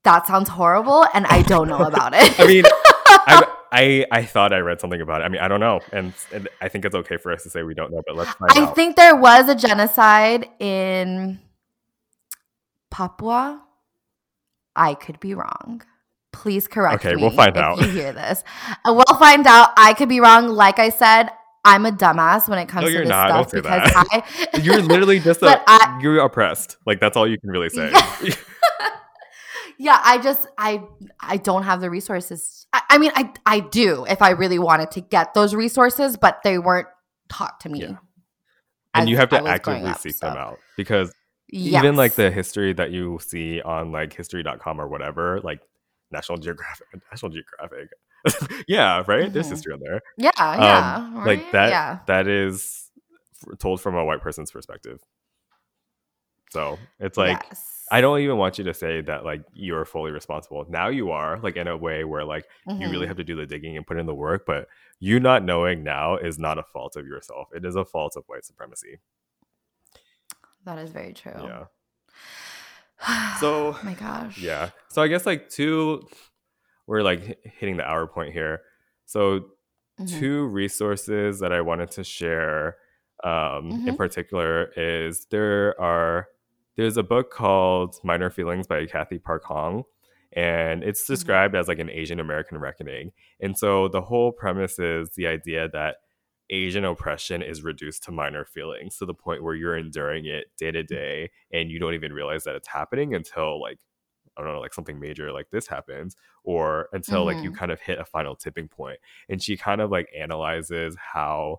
that sounds horrible and I don't know about it. *laughs* I mean, I, *laughs* I I thought I read something about it. I mean, I don't know, and, and I think it's okay for us to say we don't know, but let's find I out. think there was a genocide in Papua. I could be wrong. Please correct Okay, me. we'll find out. You hear this? Uh, We'll find out. I could be wrong. Like I said, I'm a dumbass when it comes No, to this not. stuff because that. I. *laughs* you're literally just a you're oppressed. Like that's all you can really say. yeah, I just I I don't have the resources. I, I mean, I I do if I really wanted to get those resources, but they weren't taught to me. Yeah. and you have to actively up, seek so. them out because even like the history that you see on like history.com or whatever, like National Geographic, *laughs* National Geographic. *laughs* yeah, right. There's Mhm. history on there. Yeah, yeah. like that. Yeah. That is f- told from a white person's perspective. So it's like yes. I don't even want you to say that like you're fully responsible. Now you are like in a way where like you really Mhm. have to do the digging and put in the work, but you not knowing now is not a fault of yourself. It is a fault of white supremacy. That is very true. Yeah. So, *sighs* oh my gosh. Yeah. So I guess like two we're like hitting the hour point here. So Mhm. two resources that I wanted to share um, in Mhm. particular is there are there's a book called Minor Feelings by Cathy Park Hong, and it's Mm-hmm. described as like an Asian American reckoning. And so the whole premise is the idea that Asian oppression is reduced to minor feelings to the point where you're enduring it day to day and you don't even realize that it's happening until like I don't know, like something major like this happens, or until like you Mhm. kind of hit a final tipping point. And she kind of like analyzes how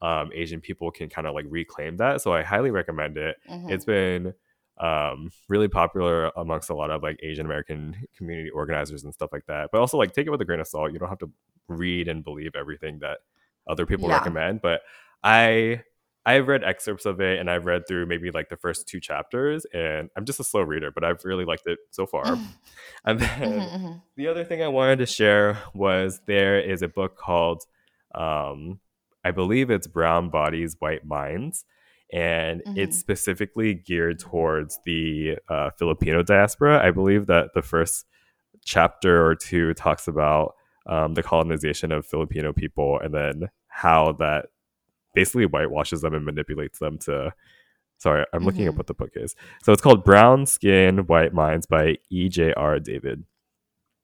um, Asian people can kind of like reclaim that. So I highly recommend it. Mhm. It's been um, really popular amongst a lot of like Asian American community organizers and stuff like that. But also like take it with a grain of salt. You don't have to read and believe everything that other people Yeah. recommend. But I I've read excerpts of it and I've read through maybe like the first two chapters and I'm just a slow reader, but I've really liked it so far. *laughs* And then Mhm, mhm. the other thing I wanted to share was there is a book called, um, I believe it's Brown Bodies, White Minds. And it's Mhm. specifically geared towards the uh, Filipino diaspora. I believe that the first chapter or two talks about um, the colonization of Filipino people and then how that basically whitewashes them and manipulates them to. Sorry, I'm looking up Mhm. what the book is. So it's called Brown Skin, White Minds by E.J.R. David.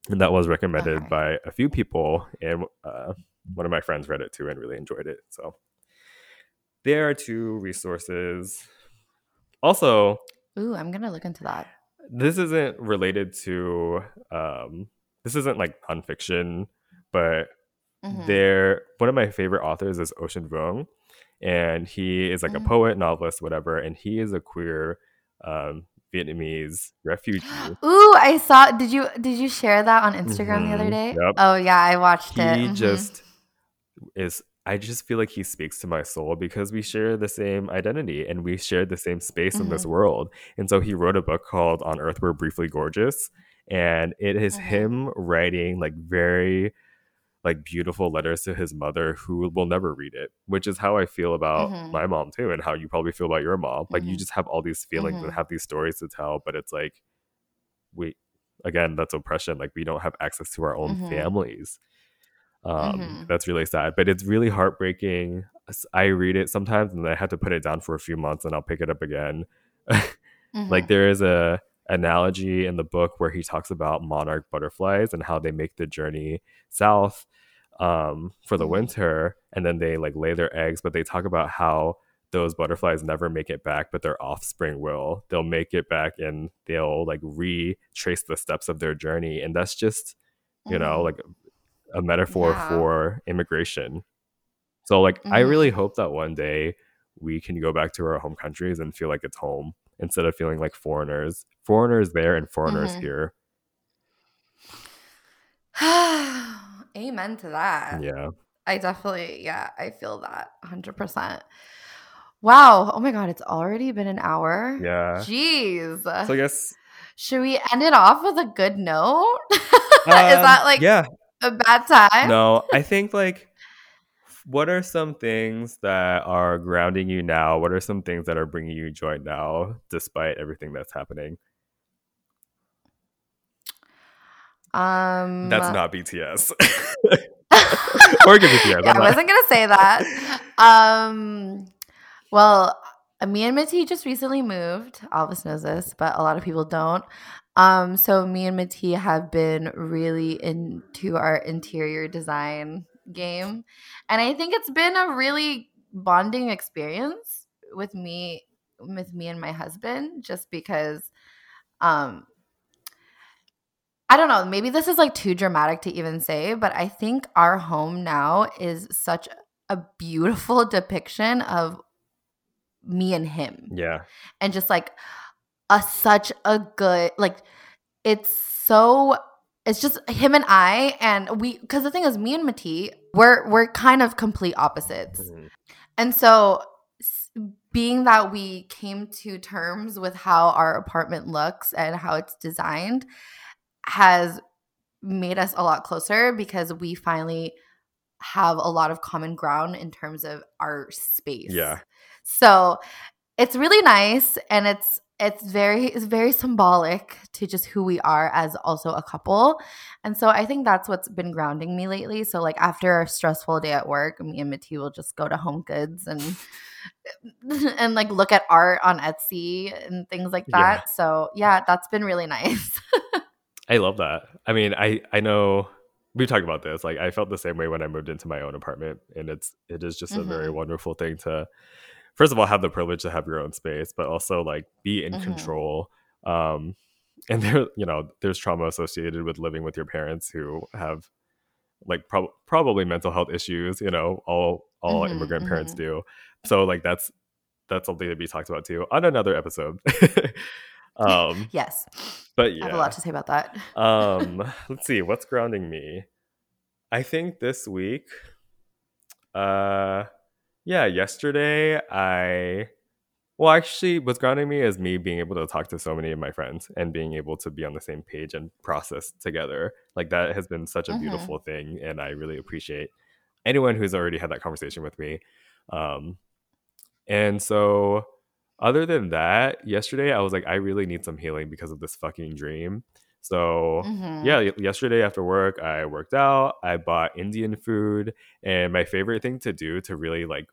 And that was recommended Okay. by a few people. And uh, one of my friends read it too and really enjoyed it. So there are two resources. Also, Ooh, I'm gonna look into that. this isn't related to, um, this isn't like nonfiction, but Mhm. there one of my favorite authors is Ocean Vuong, and he is like a Mhm. poet, novelist, whatever, and he is a queer um, Vietnamese refugee. *gasps* Ooh, I saw. Did you did you share that on Instagram the other Mhm, day? yep. Oh yeah, I watched he it. Mhm. just is I just feel like he speaks to my soul because we share the same identity and we share the same space in this Mhm. world. And so he wrote a book called On Earth We're Briefly Gorgeous. And it is Mhm. him writing like very like beautiful letters to his mother who will never read it, which is how I feel about Mhm. my mom too, and how you probably feel about your mom. Like you Mhm. just have all these feelings and Mhm. have these stories to tell, but it's like we again, that's oppression. Like we don't have access to our own families. Um, Mhm. That's really sad, but it's really heartbreaking. I read it sometimes and then I have to put it down for a few months and I'll pick it up again. *laughs* like Mhm. there is a analogy in the book where he talks about monarch butterflies and how they make the journey south um, for the Mhm. winter and then they like lay their eggs but they talk about how those butterflies never make it back but their offspring will they'll make it back and they'll like retrace the steps of their journey and that's just you know Mhm. like a metaphor Yeah. for immigration so like i Mhm. really hope that one day we can go back to our home countries and feel like it's home instead of feeling like foreigners foreigners there and foreigners Mhm. here *sighs* Amen to that. yeah I definitely, yeah, I feel that 100%. Wow. Oh my God, it's already been an hour. yeah Jeez. so i guess Should we end it off with a good note? *laughs* Is um, that like yeah a bad time? no i think like what are some things that are grounding you now what are some things that are bringing you joy now despite everything that's happening Um, that's not bts *laughs* or give BTS, yeah, I wasn't gonna say *laughs* that. Um, well, me and Mitty just recently moved. Alvis knows this, but a lot of people don't. Um, so me and Mitty have been really into our interior design game, and I think it's been a really bonding experience with me, with me and my husband, just because, um, I don't know. Maybe this is like too dramatic to even say, but I think our home now is such a beautiful *laughs* depiction of me and him yeah and just like a such a good like it's so it's just him and I and we because the thing is me and Mati we're we're kind of complete opposites. Mhm. And so, being that we came to terms with how our apartment looks and how it's designed has made us a lot closer because we finally have a lot of common ground in terms of our space. Yeah. So, it's really nice and it's it's very it's very symbolic to just who we are as also a couple. And so I think that's what's been grounding me lately. So like after a stressful day at work, me and Mitty will just go to Home Goods and *laughs* and like look at art on Etsy and things like Yeah. that. So yeah, that's been really nice. *laughs* I love that. I mean, I I know we've talked about this. Like I felt the same way when I moved into my own apartment and it's it is just a very Mhm. wonderful thing to first of all have the privilege to have your own space, but also like be in Mhm. control. Um and there you know, there's trauma associated with living with your parents who have like prob- probably mental health issues, you know, all all Mhm, immigrant parents mhm. do. So like that's that's something to be talked about too on another episode. *laughs* Um, yes. but yeah, I have a lot to say about that. um, *laughs* let's see what's grounding me. I think this week, uh, yeah, yesterday I, well, actually, what's grounding me is me being able to talk to so many of my friends and being able to be on the same page and process together. Like that has been such a Mhm. beautiful thing, and I really appreciate anyone who's already had that conversation with me. Um, and so, other than that, yesterday I was like, I really need some healing because of this fucking dream. So, Mhm. yeah, yesterday after work, I worked out, I bought Indian food, and my favorite thing to do to really like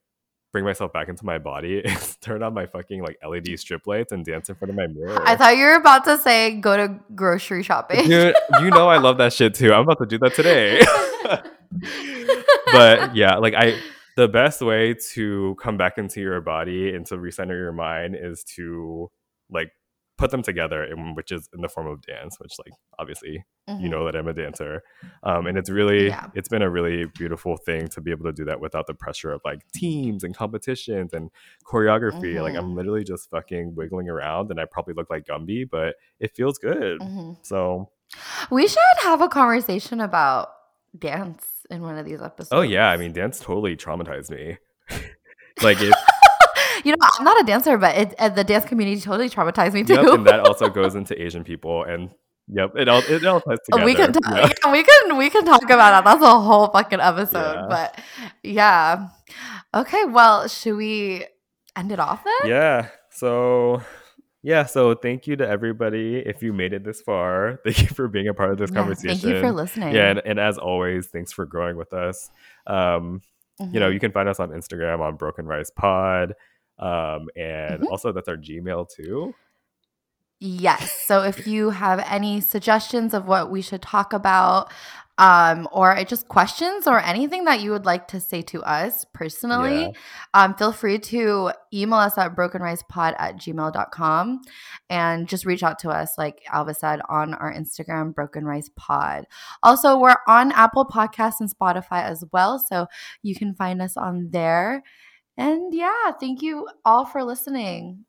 bring myself back into my body *laughs* is turn on my fucking like LED strip lights and dance in front of my mirror. I thought you were about to say go to grocery shopping. Dude, you know I love that shit too. I'm about to do that today. *laughs* but yeah, like I the best way to come back into your body and to recenter your mind is to like put them together in which is in the form of dance, which like obviously you Mhm. know that I'm a dancer. Um, and it's really Yeah. it's been a really beautiful thing to be able to do that without the pressure of like teams and competitions and choreography. Like I'm Mhm. literally just fucking wiggling around and I probably look like Gumby, but it feels good. Mhm. So We should have a conversation about dance in one of these episodes. oh yeah, I mean dance totally traumatized me. *laughs* like it you know, I'm not a dancer, but it, uh, the dance community totally traumatized me too. yep, and that also goes into Asian people and yep, it all it all ties together. we can talk, Yeah. yeah, we can we can talk about that. That's a whole fucking episode. Yeah. But yeah. Okay, well, should we end it off then? yeah so yeah so thank you to everybody if you made it this far *laughs* thank you for being a part of this Yeah, conversation Thank you for listening. yeah and, and as always thanks for growing with us um you know Mhm. you can find us on instagram on broken rice pod um and Mhm. also that's our gmail too Yes. So if you have any suggestions of what we should talk about, um, or just questions or anything that you would like to say to us personally, Yeah. um, feel free to email us at brokenricepod at gmail.com and just reach out to us, like Alva said, on our Instagram, Broken Rice Pod. Also, we're on Apple Podcasts and Spotify as well. So you can find us on there. And yeah, thank you all for listening.